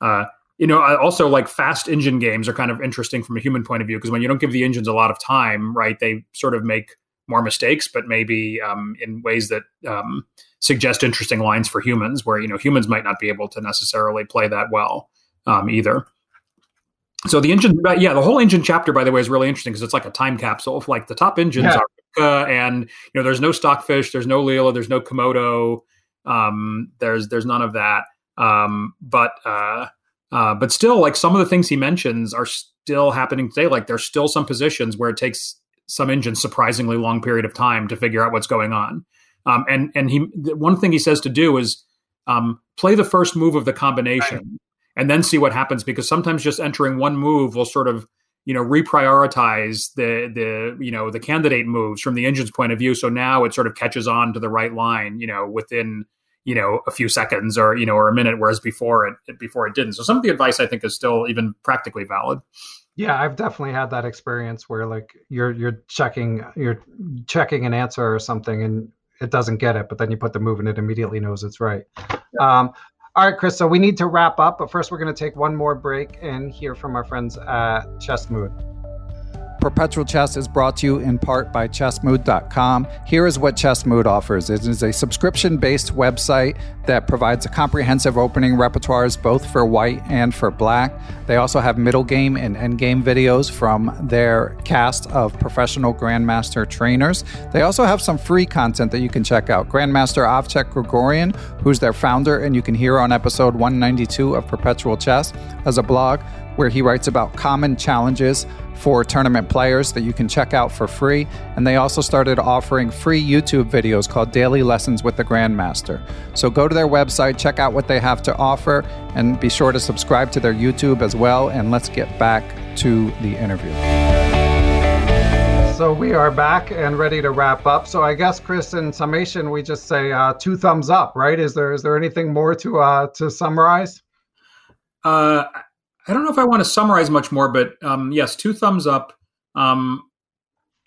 uh, you know, also like fast engine games are kind of interesting from a human point of view because when you don't give the engines a lot of time, right, they sort of make more mistakes, but maybe um, in ways that um, suggest interesting lines for humans, where you know humans might not be able to necessarily play that well um, either. So the engine, yeah, the whole engine chapter, by the way, is really interesting because it's like a time capsule. Of, like the top engines yeah. are and you know, there's no stockfish, there's no Leela, there's no Komodo, um, there's there's none of that. Um, but uh, uh, but still, like some of the things he mentions are still happening today. Like there's still some positions where it takes some engines surprisingly long period of time to figure out what's going on. Um, and and he one thing he says to do is um, play the first move of the combination right. and then see what happens because sometimes just entering one move will sort of you know reprioritize the the you know the candidate moves from the engine's point of view. So now it sort of catches on to the right line you know within you know a few seconds or you know or a minute whereas before it before it didn't. So some of the advice i think is still even practically valid. Yeah i've definitely had that experience where like you're you're checking you're checking an answer or something and it doesn't get it but then you put the move and it immediately knows it's right. Um, all right, Chris. So we need to wrap up, but first we're going to take one more break and hear from our friends at Chess Mood. Perpetual Chess is brought to you in part by chessmood.com. Here is what Chessmood offers it is a subscription based website that provides a comprehensive opening repertoires both for white and for black. They also have middle game and end game videos from their cast of professional Grandmaster trainers. They also have some free content that you can check out. Grandmaster Avetik Grigoryan, who's their founder, and you can hear on episode 192 of Perpetual Chess, as a blog where he writes about common challenges for tournament players that you can check out for free. And they also started offering free YouTube videos called Daily Lessons with the Grandmaster. So go to their website, check out what they have to offer, and be sure to subscribe to their YouTube as well. And let's get back to the interview. So we are back and ready to wrap up. So I guess, Chris, in summation, we just say uh, two thumbs up, right? Is there is there anything more to uh, to summarize? Uh, I don't know if I want to summarize much more, but um, yes, two thumbs up. Um,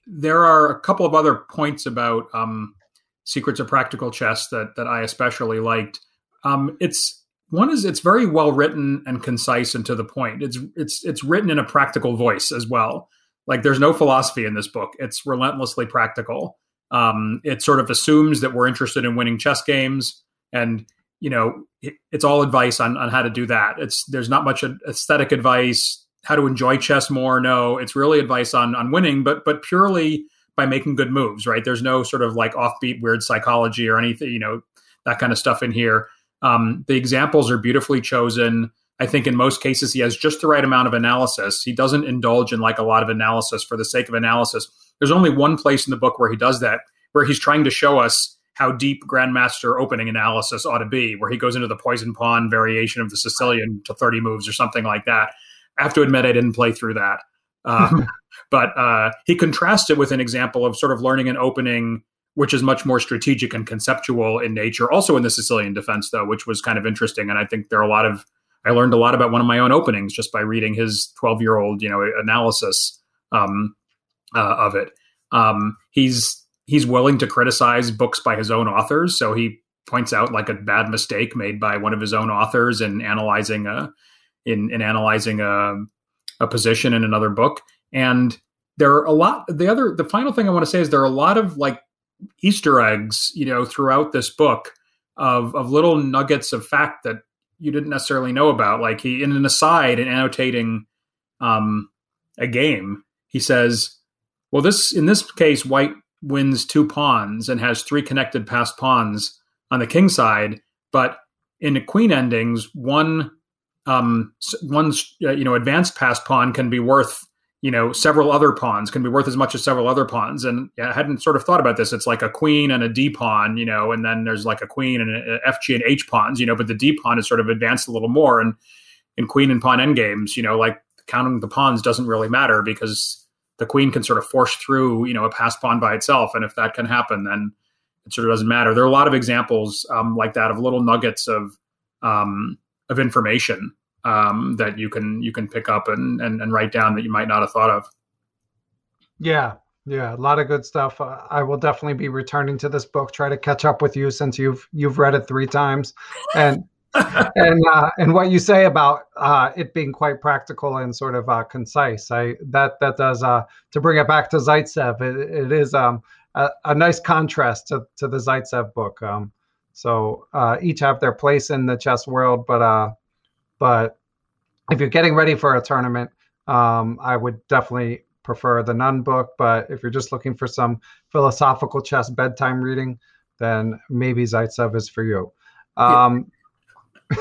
there are a couple of other points about um, Secrets of Practical Chess that that I especially liked. Um, it's one is it's very well written and concise and to the point. It's it's it's written in a practical voice as well. Like there's no philosophy in this book. It's relentlessly practical. Um, it sort of assumes that we're interested in winning chess games and you know, it's all advice on, on how to do that. It's there's not much aesthetic advice, how to enjoy chess more. No, it's really advice on on winning, but but purely by making good moves. Right? There's no sort of like offbeat weird psychology or anything. You know, that kind of stuff in here. Um, the examples are beautifully chosen. I think in most cases he has just the right amount of analysis. He doesn't indulge in like a lot of analysis for the sake of analysis. There's only one place in the book where he does that, where he's trying to show us how deep Grandmaster opening analysis ought to be, where he goes into the poison pawn variation of the Sicilian to 30 moves or something like that. I have to admit, I didn't play through that. Um, but uh, he contrasts it with an example of sort of learning an opening, which is much more strategic and conceptual in nature, also in the Sicilian defense, though, which was kind of interesting. And I think there are a lot of, I learned a lot about one of my own openings just by reading his 12 year old, you know, analysis um, uh, of it. Um, he's he's willing to criticize books by his own authors. So he points out like a bad mistake made by one of his own authors in analyzing a in, in analyzing a, a position in another book. And there are a lot. The other, the final thing I want to say is there are a lot of like Easter eggs, you know, throughout this book of of little nuggets of fact that you didn't necessarily know about. Like he, in an aside, in annotating um, a game, he says, "Well, this in this case, white wins two pawns and has three connected passed pawns on the king side, but in the queen endings, one um, one uh, you know advanced passed pawn can be worth you know, several other pawns can be worth as much as several other pawns. And yeah, I hadn't sort of thought about this. It's like a queen and a D pawn, you know, and then there's like a queen and f g and H pawns, you know, but the D pawn is sort of advanced a little more. And in queen and pawn endgames, you know, like counting the pawns doesn't really matter because the queen can sort of force through, you know, a pass pawn by itself. And if that can happen, then it sort of doesn't matter. There are a lot of examples um, like that of little nuggets of um, of information um, that you can you can pick up and, and and write down that you might not have thought of. Yeah, yeah, a lot of good stuff. Uh, I will definitely be returning to this book. Try to catch up with you since you've you've read it three times, and and uh, and what you say about uh, it being quite practical and sort of uh, concise. I that that does uh, to bring it back to Zaitsev. It, it is um, a, a, nice contrast to to the Zaitsev book. Um, so uh, each have their place in the chess world, but but if you're getting ready for a tournament, um, I would definitely prefer the Nunn book. But if you're just looking for some philosophical chess bedtime reading, then maybe Zaitsev is for you. Um,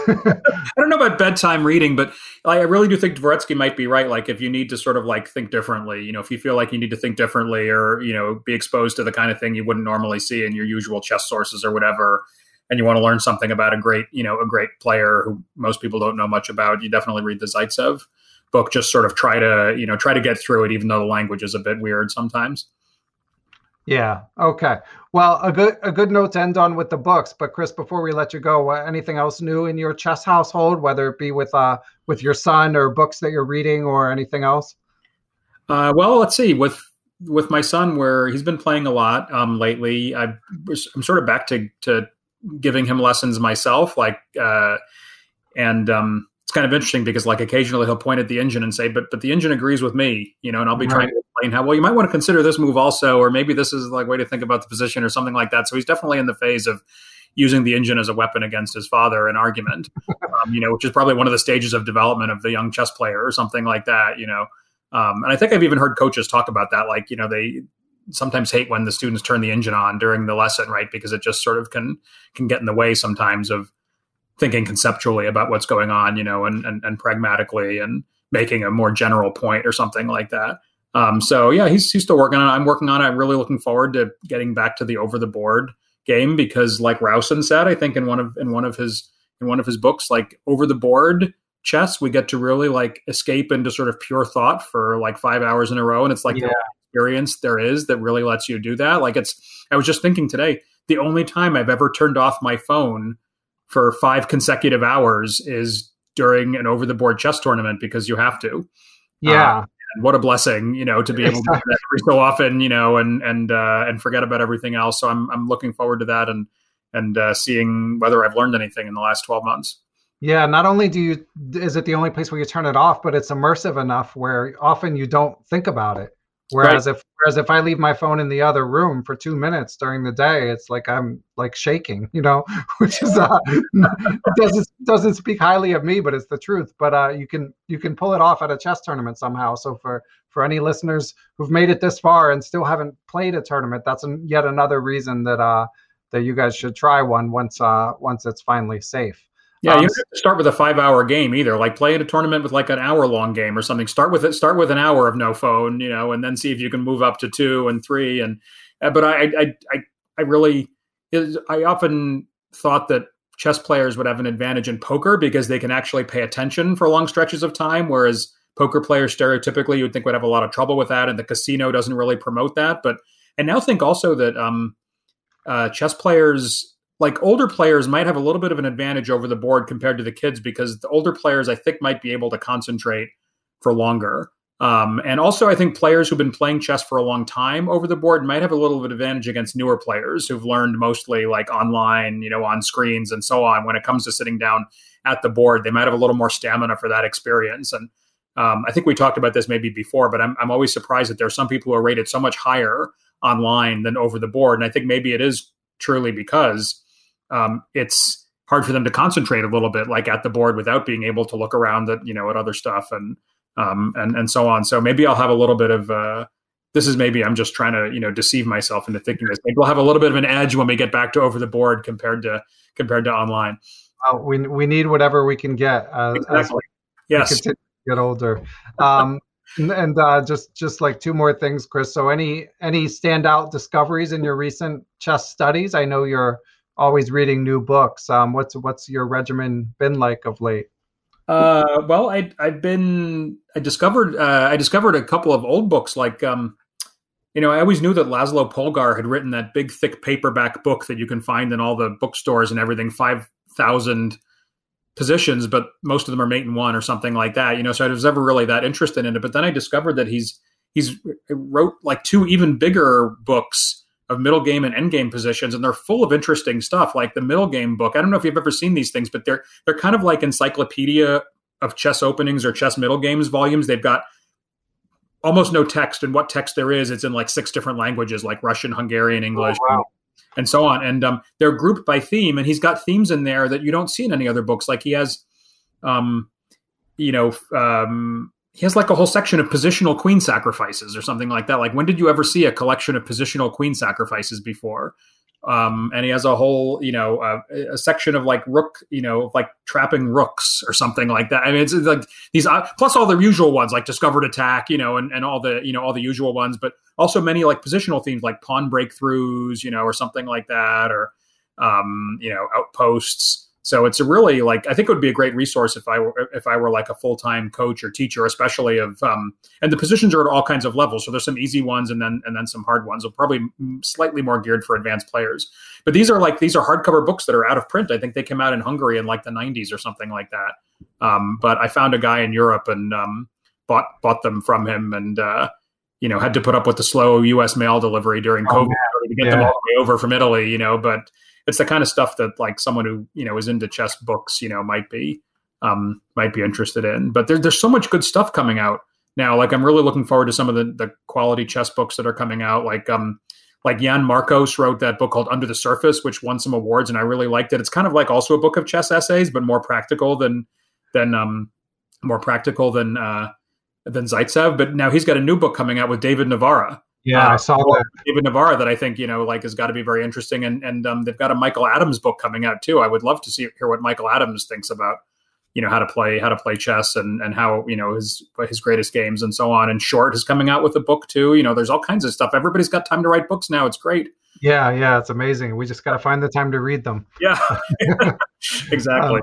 I don't know about bedtime reading, but I really do think Dvoretsky might be right. Like, if you need to sort of like think differently, you know, if you feel like you need to think differently, or you know, be exposed to the kind of thing you wouldn't normally see in your usual chess sources or whatever, and you want to learn something about a great, you know, a great player who most people don't know much about, you definitely read the Zaitsev book. Just sort of try to, you know, try to get through it, even though the language is a bit weird sometimes. Yeah. Okay. Well, a good a good note to end on with the books. But Chris, before we let you go, anything else new in your chess household, whether it be with uh with your son or books that you're reading or anything else? Uh, well, let's see. With with my son, where he's been playing a lot um, lately, I'm i am sort of back to to giving him lessons myself, like, uh, and um, it's kind of interesting because like occasionally he'll point at the engine and say, "But but the engine agrees with me," you know, and I'll be right. trying to explain how well you might want to consider this move also, or maybe this is like way to think about the position or something like that. So he's definitely in the phase of using the engine as a weapon against his father in argument, um, you know, which is probably one of the stages of development of the young chess player or something like that, you know. Um, and I think I've even heard coaches talk about that, like you know they sometimes hate when the students turn the engine on during the lesson, right? Because it just sort of can can get in the way sometimes of thinking conceptually about what's going on, you know, and and, and pragmatically and making a more general point or something like that. Um, so yeah, he's he's still working on it. I'm working on it. I'm really looking forward to getting back to the over the board game because, like Rowson said, I think in one of in one of his in one of his books, like over the board chess, we get to really like escape into sort of pure thought for like five hours in a row, and it's like yeah experience there is that really lets you do that. Like it's, I was just thinking today, the only time I've ever turned off my phone for five consecutive hours is during an over the board chess tournament because you have to. Yeah. Uh, what a blessing, you know, to be able to do that every so often, you know, and and uh, and forget about everything else. So I'm I'm looking forward to that and and uh, seeing whether I've learned anything in the last 12 months. Yeah, not only do you is it the only place where you turn it off, but it's immersive enough where often you don't think about it. Whereas right. if whereas if I leave my phone in the other room for two minutes during the day, it's like I'm like shaking, you know, which is uh, doesn't doesn't speak highly of me, but it's the truth. But uh, you can you can pull it off at a chess tournament somehow. So for for any listeners who've made it this far and still haven't played a tournament, that's an, yet another reason that uh that you guys should try one once uh once it's finally safe. Yeah, um, you don't have to start with a five-hour game either. Like play in a tournament with like an hour-long game or something. Start with it. Start with an hour of no phone, you know, and then see if you can move up to two and three. And uh, but I, I, I, I really, I often thought that chess players would have an advantage in poker because they can actually pay attention for long stretches of time, whereas poker players stereotypically you would think would have a lot of trouble with that, and the casino doesn't really promote that. But I now think also that um, uh, chess players like older players might have a little bit of an advantage over the board compared to the kids because the older players I think might be able to concentrate for longer. Um, and also, I think players who've been playing chess for a long time over the board might have a little bit of advantage against newer players who've learned mostly like online, you know, on screens and so on. When it comes to sitting down at the board, they might have a little more stamina for that experience. And um, I think we talked about this maybe before, but I'm, I'm always surprised that there are some people who are rated so much higher online than over the board. And I think maybe it is truly because um, it's hard for them to concentrate a little bit like at the board without being able to look around at you know at other stuff and um, and and so on. So maybe I'll have a little bit of uh, this is maybe I'm just trying to you know deceive myself into thinking this. Maybe we'll have a little bit of an edge when we get back to over the board compared to compared to online. Well, we we need whatever we can get uh, exactly. yes. get older. Um, and, and uh, just just like two more things, Chris. So any any standout discoveries in your recent chess studies? I know you're always reading new books. Um, what's what's your regimen been like of late? Uh, well, I I've been I discovered uh, I discovered a couple of old books like um, you know I always knew that Laszlo Polgar had written that big thick paperback book that you can find in all the bookstores and everything five thousand positions, but most of them are mate in one or something like that. You know, so I was never really that interested in it. But then I discovered that he's he's wrote like two even bigger books of middle game and end game positions, and they're full of interesting stuff. Like the middle game book. I don't know if you've ever seen these things, but they're they're kind of like encyclopedia of chess openings or chess middle games volumes. They've got almost no text, and what text there is, it's in like six different languages, like Russian, Hungarian, English. Oh, wow and so on. And um, they're grouped by theme, and he's got themes in there that you don't see in any other books. Like he has, um, you know, um, he has like a whole section of positional queen sacrifices or something like that. Like when did you ever see a collection of positional queen sacrifices before? Um, and he has a whole, you know, uh, a section of like rook, you know, like trapping rooks or something like that. I mean, it's, it's like these uh, plus all the usual ones like discovered attack, you know, and, and all the, you know, all the usual ones, but also many like positional themes like pawn breakthroughs, you know, or something like that, or um, you know, outposts. So it's a really like I think it would be a great resource if I were if I were like a full time coach or teacher, especially of um, and the positions are at all kinds of levels. So there's some easy ones and then and then some hard ones. Will probably slightly more geared for advanced players. But these are like these are hardcover books that are out of print. I think they came out in Hungary in like the 90s or something like that. Um, but I found a guy in Europe and um, bought bought them from him and. Uh, you know, had to put up with the slow U.S. mail delivery during oh, COVID to get yeah. them all the way over from Italy. You know, but it's the kind of stuff that like someone who you know is into chess books, you know, might be um, might be interested in. But there, there's so much good stuff coming out now. Like I'm really looking forward to some of the the quality chess books that are coming out. Like um, like Jan Markos wrote that book called Under the Surface, which won some awards, and I really liked it. It's kind of like also a book of chess essays, but more practical than than um, more practical than uh, than Zaitsev. But now he's got a new book coming out with David Navara, yeah, uh, I saw that. David Navara that I think you know like has got to be very interesting, and and um, they've got a Michael Adams book coming out too. I would love to see hear what Michael Adams thinks about you know how to play how to play chess and and how you know his his greatest games and so on. And Short is coming out with a book too. You know, there's all kinds of stuff. Everybody's got time to write books now. It's great. Yeah, yeah, it's amazing. We just got to find the time to read them. Yeah, exactly. Um,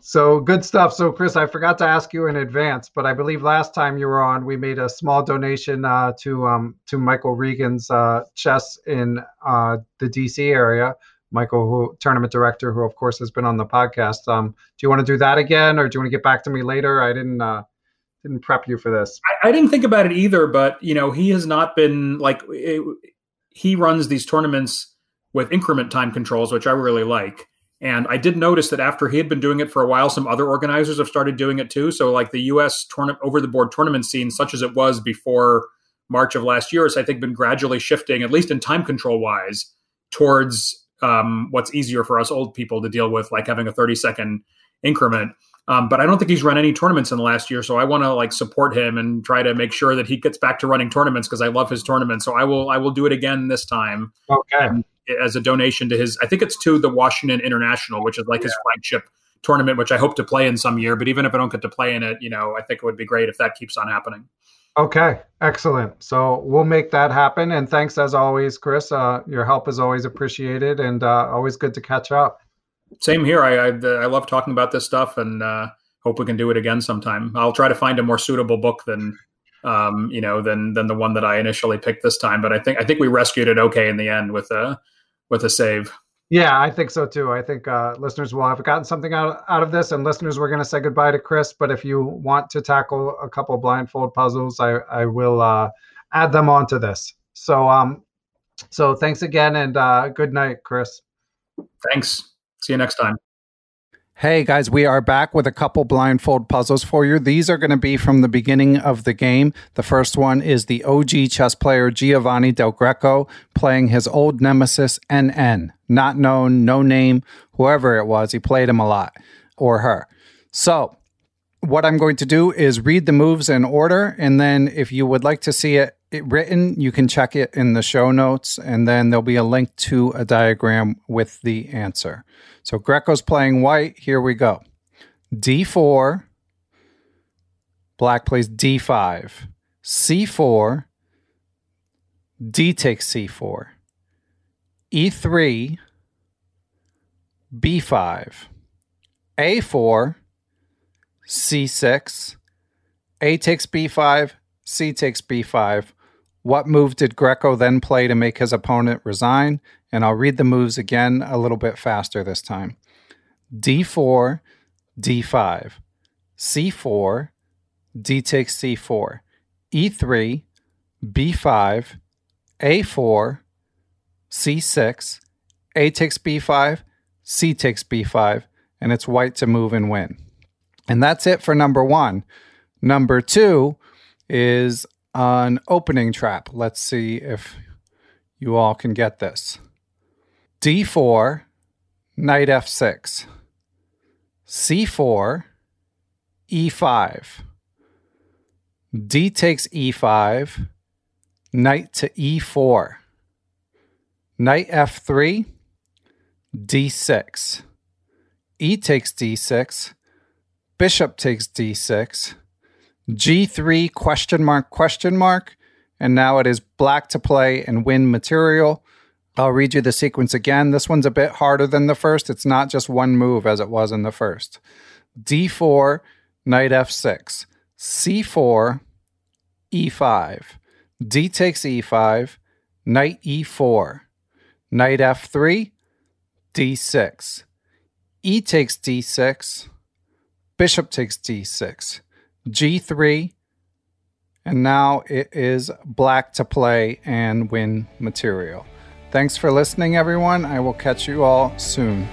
so good stuff. So Chris, I forgot to ask you in advance, but I believe last time you were on, we made a small donation uh, to um, to Michael Regan's uh, chess in uh, the DC area. Michael, who tournament director, who of course has been on the podcast. Um, do you want to do that again, or do you want to get back to me later? I didn't uh, didn't prep you for this. I, I, didn't think about it either, but you know, he has not been like it, he runs these tournaments with increment time controls, which I really like. And I did notice that after he had been doing it for a while, some other organizers have started doing it too. So, like the U.S. tournament over the board tournament scene, such as it was before March of last year, has I think been gradually shifting, at least in time control wise, towards um, what's easier for us old people to deal with, like having a 30 second increment. Um, but I don't think he's run any tournaments in the last year, so I want to like support him and try to make sure that he gets back to running tournaments because I love his tournament. So I will I will do it again this time. Okay. Um, as a donation to his. I think it's to the Washington International, which is like yeah. his flagship tournament, which I hope to play in some year. But even if I don't get to play in it, you know, I think it would be great if that keeps on happening. Okay, excellent. So we'll make that happen. And thanks as always, Chris. Uh, your help is always appreciated and uh, always good to catch up. Same here. I, I, I love talking about this stuff and uh, hope we can do it again sometime. I'll try to find a more suitable book than um, you know than than the one that I initially picked this time. But I think I think we rescued it okay in the end with a with a save. Yeah, I think so too. I think uh, listeners will have gotten something out, out of this, and listeners, we're going to say goodbye to Chris. But if you want to tackle a couple blindfold puzzles, I I will uh, add them onto this. So um, so thanks again, and uh, good night, Chris. Thanks. See you next time. Hey guys, we are back with a couple blindfold puzzles for you. These are going to be from the beginning of the game. The first one is the OG chess player Giovanni Del Greco playing his old nemesis NN. Not known, no name, whoever it was. He played him a lot, or her. So, what I'm going to do is read the moves in order, and then if you would like to see it, it written, you can check it in the show notes, and then there'll be a link to a diagram with the answer. So Greco's playing white. Here we go. D4, Black plays d5, c4, d takes c4, e3, b5, a4, c6, a takes b5, c takes b5. What move did Greco then play to make his opponent resign? And I'll read the moves again a little bit faster this time. d4, d5, c4, d takes c4, e3, b5, a4, c6, a takes b5, c takes b5, and it's white to move and win. And that's it for number one. Number two is an opening trap. Let's see if you all can get this. d4, knight f6, c4, e5, d takes e5, knight to e4, knight f3, d6, e takes d6, bishop takes d6, g3 question mark question mark, and now it is black to play and win material. I'll read you the sequence again. This one's a bit harder than the first. It's not just one move as it was in the first. d4, knight f6, c4, e5, d takes e5, knight e4, knight f3, d6, e takes d6, bishop takes d6, g3, and now it is black to play and win material. Thanks for listening, everyone. I will catch you all soon.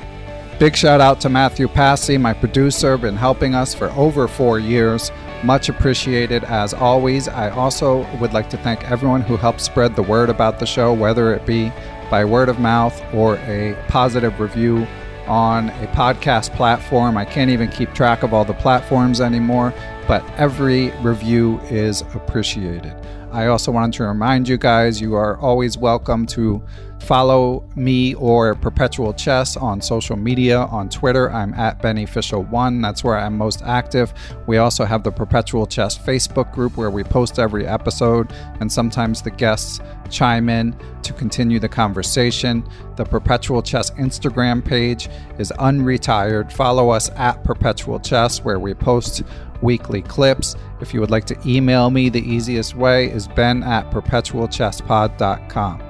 Big shout out to Matthew Passy, my producer, been helping us for over four years. Much appreciated as always. I also would like to thank everyone who helped spread the word about the show, whether it be by word of mouth or a positive review on a podcast platform. I can't even keep track of all the platforms anymore, but every review is appreciated. I also wanted to remind you guys you are always welcome to follow me or Perpetual Chess on social media. On Twitter, I'm at Beneficial1. That's where I'm most active. We also have the Perpetual Chess Facebook group where we post every episode, and sometimes the guests chime in to continue the conversation. The Perpetual Chess Instagram page is unretired. Follow us at Perpetual Chess where we post weekly clips. If you would like to email me, the easiest way is ben at perpetualchesspod.com.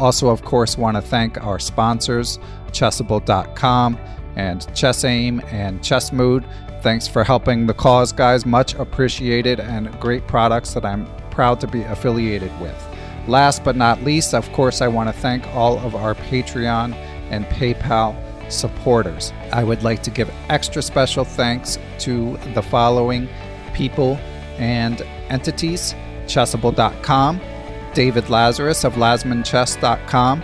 Also, of course, want to thank our sponsors, Chessable.com and ChessAim and ChessMood. Thanks for helping the cause, guys. Much appreciated and great products that I'm proud to be affiliated with. Last but not least, of course, I want to thank all of our Patreon and PayPal supporters. I would like to give extra special thanks to the following people and entities Chessable.com, David Lazarus of LazmanChess.com,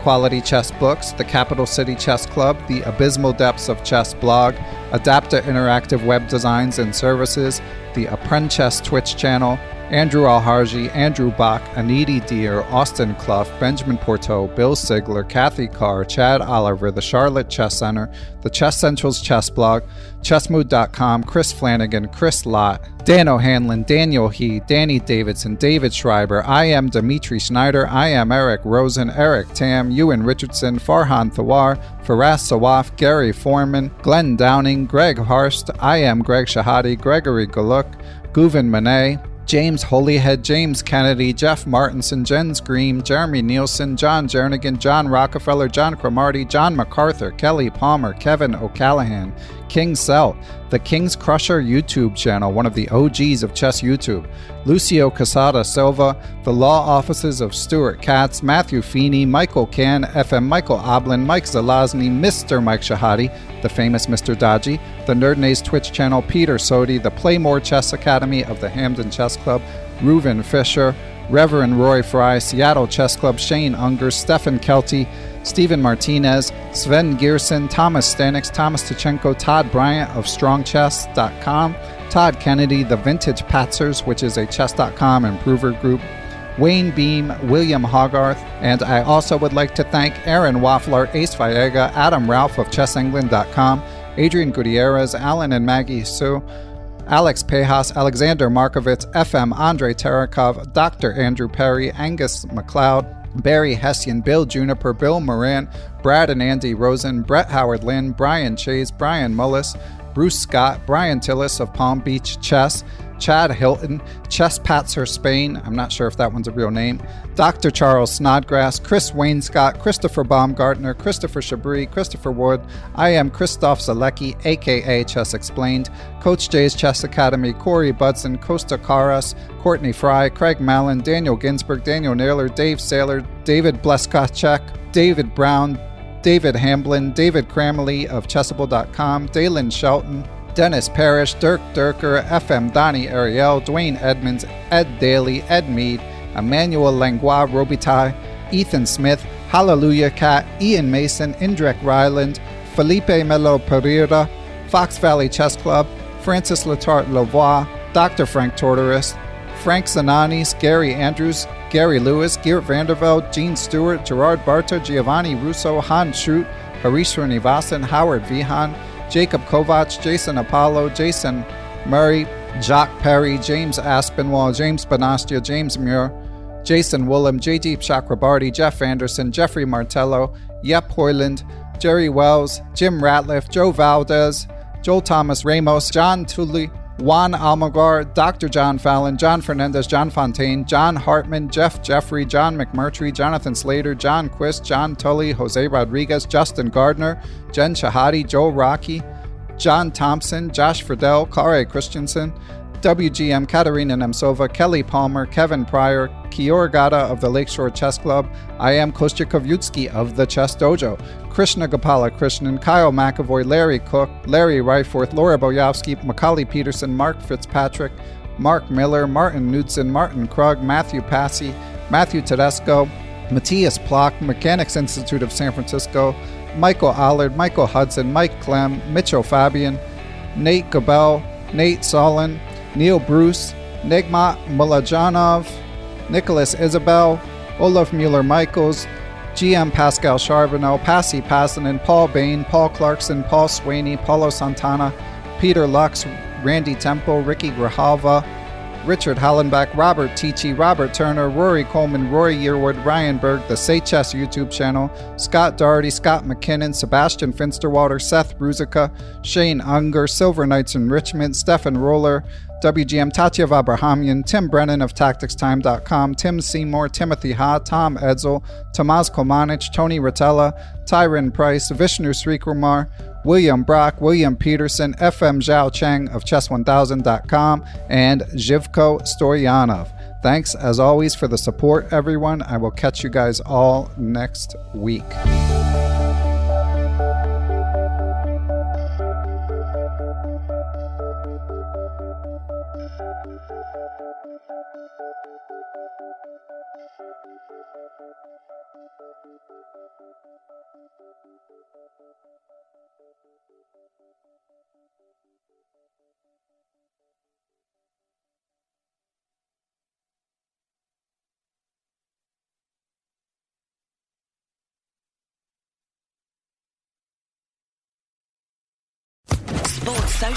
Quality Chess Books, the Capital City Chess Club, the Abysmal Depths of Chess blog, Adapta Interactive Web Designs and Services, the Apprentice Twitch channel, Andrew Alharji, Andrew Bach, Aniti Deer, Austin Clough, Benjamin Porto, Bill Sigler, Kathy Carr, Chad Oliver, the Charlotte Chess Center, the Chess Central's Chess Blog, Chessmood.com, Chris Flanagan, Chris Lott, Dan O'Hanlon, Daniel He, Danny Davidson, David Schreiber, IM Dimitri Schneider, IM Eric Rosen, Eric Tam, Ewan Richardson, Farhan Thawar, Faraz Sawaf, Gary Foreman, Glenn Downing, Greg Harst, IM Greg Shahade, Gregory Galuk, Guven Manet, James Holyhead, James Kennedy, Jeff Martinson, Jens Green, Jeremy Nielsen, John Jernigan, John Rockefeller, John Cromarty, John MacArthur, Kelly Palmer, Kevin O'Callahan, King Cell, the Kingscrusher YouTube channel, one of the OGs of chess YouTube, Lucio Casada Silva, the law offices of Stuart Katz, Matthew Feeney, Michael Can, FM Michael Oblin, Mike Zelazny, Mr. Mike Shahade, the famous Mr. Dodgy, the Nerdnays Twitch channel, Peter Sodi, the Playmore Chess Academy of the Hamden Chess Club, Reuven Fisher, Reverend Roy Fry, Seattle Chess Club, Shane Unger, Stefan Kelty, Stephen Martinez, Sven Gierson, Thomas Stanix, Thomas Tachenko, Todd Bryant of StrongChess.com, Todd Kennedy, The Vintage Patzers, which is a chess.com improver group, Wayne Beam, William Hogarth, and I also would like to thank Aaron Waffler, Ace Viega, Adam Ralph of ChessEngland.com, Adrian Gutierrez, Alan and Maggie Sue, Alex Pejas, Alexander Markovitz, FM Andre Terakov, Dr. Andrew Perry, Angus McLeod, Barry Hessian, Bill Juniper, Bill Moran, Brad and Andy Rosen, Brett Howard Lynn, Brian Chase, Brian Mullis, Bruce Scott, Brian Tillis of Palm Beach Chess, Chad Hilton, Chess Patzer Spain, I'm not sure if that one's a real name, Dr. Charles Snodgrass, Chris Wainscott, Christopher Baumgartner, Christopher Chabris, Christopher Wood, I am Christof Sielecki, aka Chess Explained, Coach J's Chess Academy, Corey Budson, Costa Caras, Courtney Fry, Craig Mallon, Daniel Ginsburg, Daniel Naylor, Dave Saylor, David Bleskachek, David Brown, David Hamblin, David Cramley of Chessable.com, Dalen Shelton, Dennis Parrish, Dirk Durker, FM Donnie Ariel, Dwayne Edmonds, Ed Daly, Ed Mead, Emmanuel Langlois Robitaille, Ethan Smith, Hallelujah Cat, Ian Mason, Indrek Ryland, Felipe Melo Pereira, Fox Valley Chess Club, Francis Letarte Lavoie, Dr. Frank Tortoris, Frank Zananis, Gary Andrews, Gary Lewis, Geert Vandervelde, Gene Stewart, Gerard Barta, Giovanni Russo, Han Schut, Harish Srinivasan, Howard Vihan, Jacob Kovac, Jason Apollo, Jason Murray, Jacques Perry, James Aspinwall, James Benastia, James Muir, Jason Woolham, J.D. Chakrabarty, Jeff Anderson, Jeffrey Martello, Yep Hoyland, Jerry Wells, Jim Ratliff, Joe Valdez, Joel Thomas Ramos, John Tully, Juan Almagar, Dr. John Fallon, John Fernandez, John Fontaine, John Hartman, Jeff Jeffrey, John McMurtry, Jonathan Slater, John Quist, John Tully, Jose Rodriguez, Justin Gardner, Jen Shahade, Joe Rocky, John Thompson, Josh Friedel, Kare Christensen, WGM Katerina Nemcova, Kelly Palmer, Kevin Pryor, Kior Gata of the Lakeshore Chess Club, IM Kostya Kavutskiy of the Chess Dojo, Krishna Gopala Krishnan, Kyle McAvoy, Larry Cook, Larry Ryforth, Laura Boyowski, Macaulay Peterson, Mark Fitzpatrick, Mark Miller, Martin Knudsen, Martin Krug, Matthew Passy, Matthew Tedesco, Matthias Plock, Mechanics Institute of San Francisco, Michael Allard, Michael Hudson, Mike Clem, Mitchell Fabian, Nate Gabel, Nate Solon, Neil Bruce, Nigmat Mulajanov, Nicholas Isabel, Olaf Mueller Michaels, GM Pascal Charbonneau, Passy Passanen, Paul Bain, Paul Clarkson, Paul Swaney, Paulo Santana, Peter Lux, Randy Temple, Ricky Grijalva, Richard Hallenbeck, Robert Tichy, Robert Turner, Rory Coleman, Roy Yearwood, Ryan Berg, the Say Chess YouTube channel, Scott Doherty, Scott McKinnon, Sebastian Finsterwater, Seth Bruzica, Shane Unger, Silver Knights in Richmond, Stefan Roller, WGM Tatev Abrahamyan, Tim Brennan of TacticsTime.com, Tim Seymour, Timothy Ha, Tom Edsel, Tomas Komanich, Tony Rotella, Tyron Price, Vishnu Srikumar, William Brock, William Peterson, FM Zhao Cheng of Chess1000.com, and Zhivko Stoyanov. Thanks as always for the support, everyone. I will catch you guys all next week.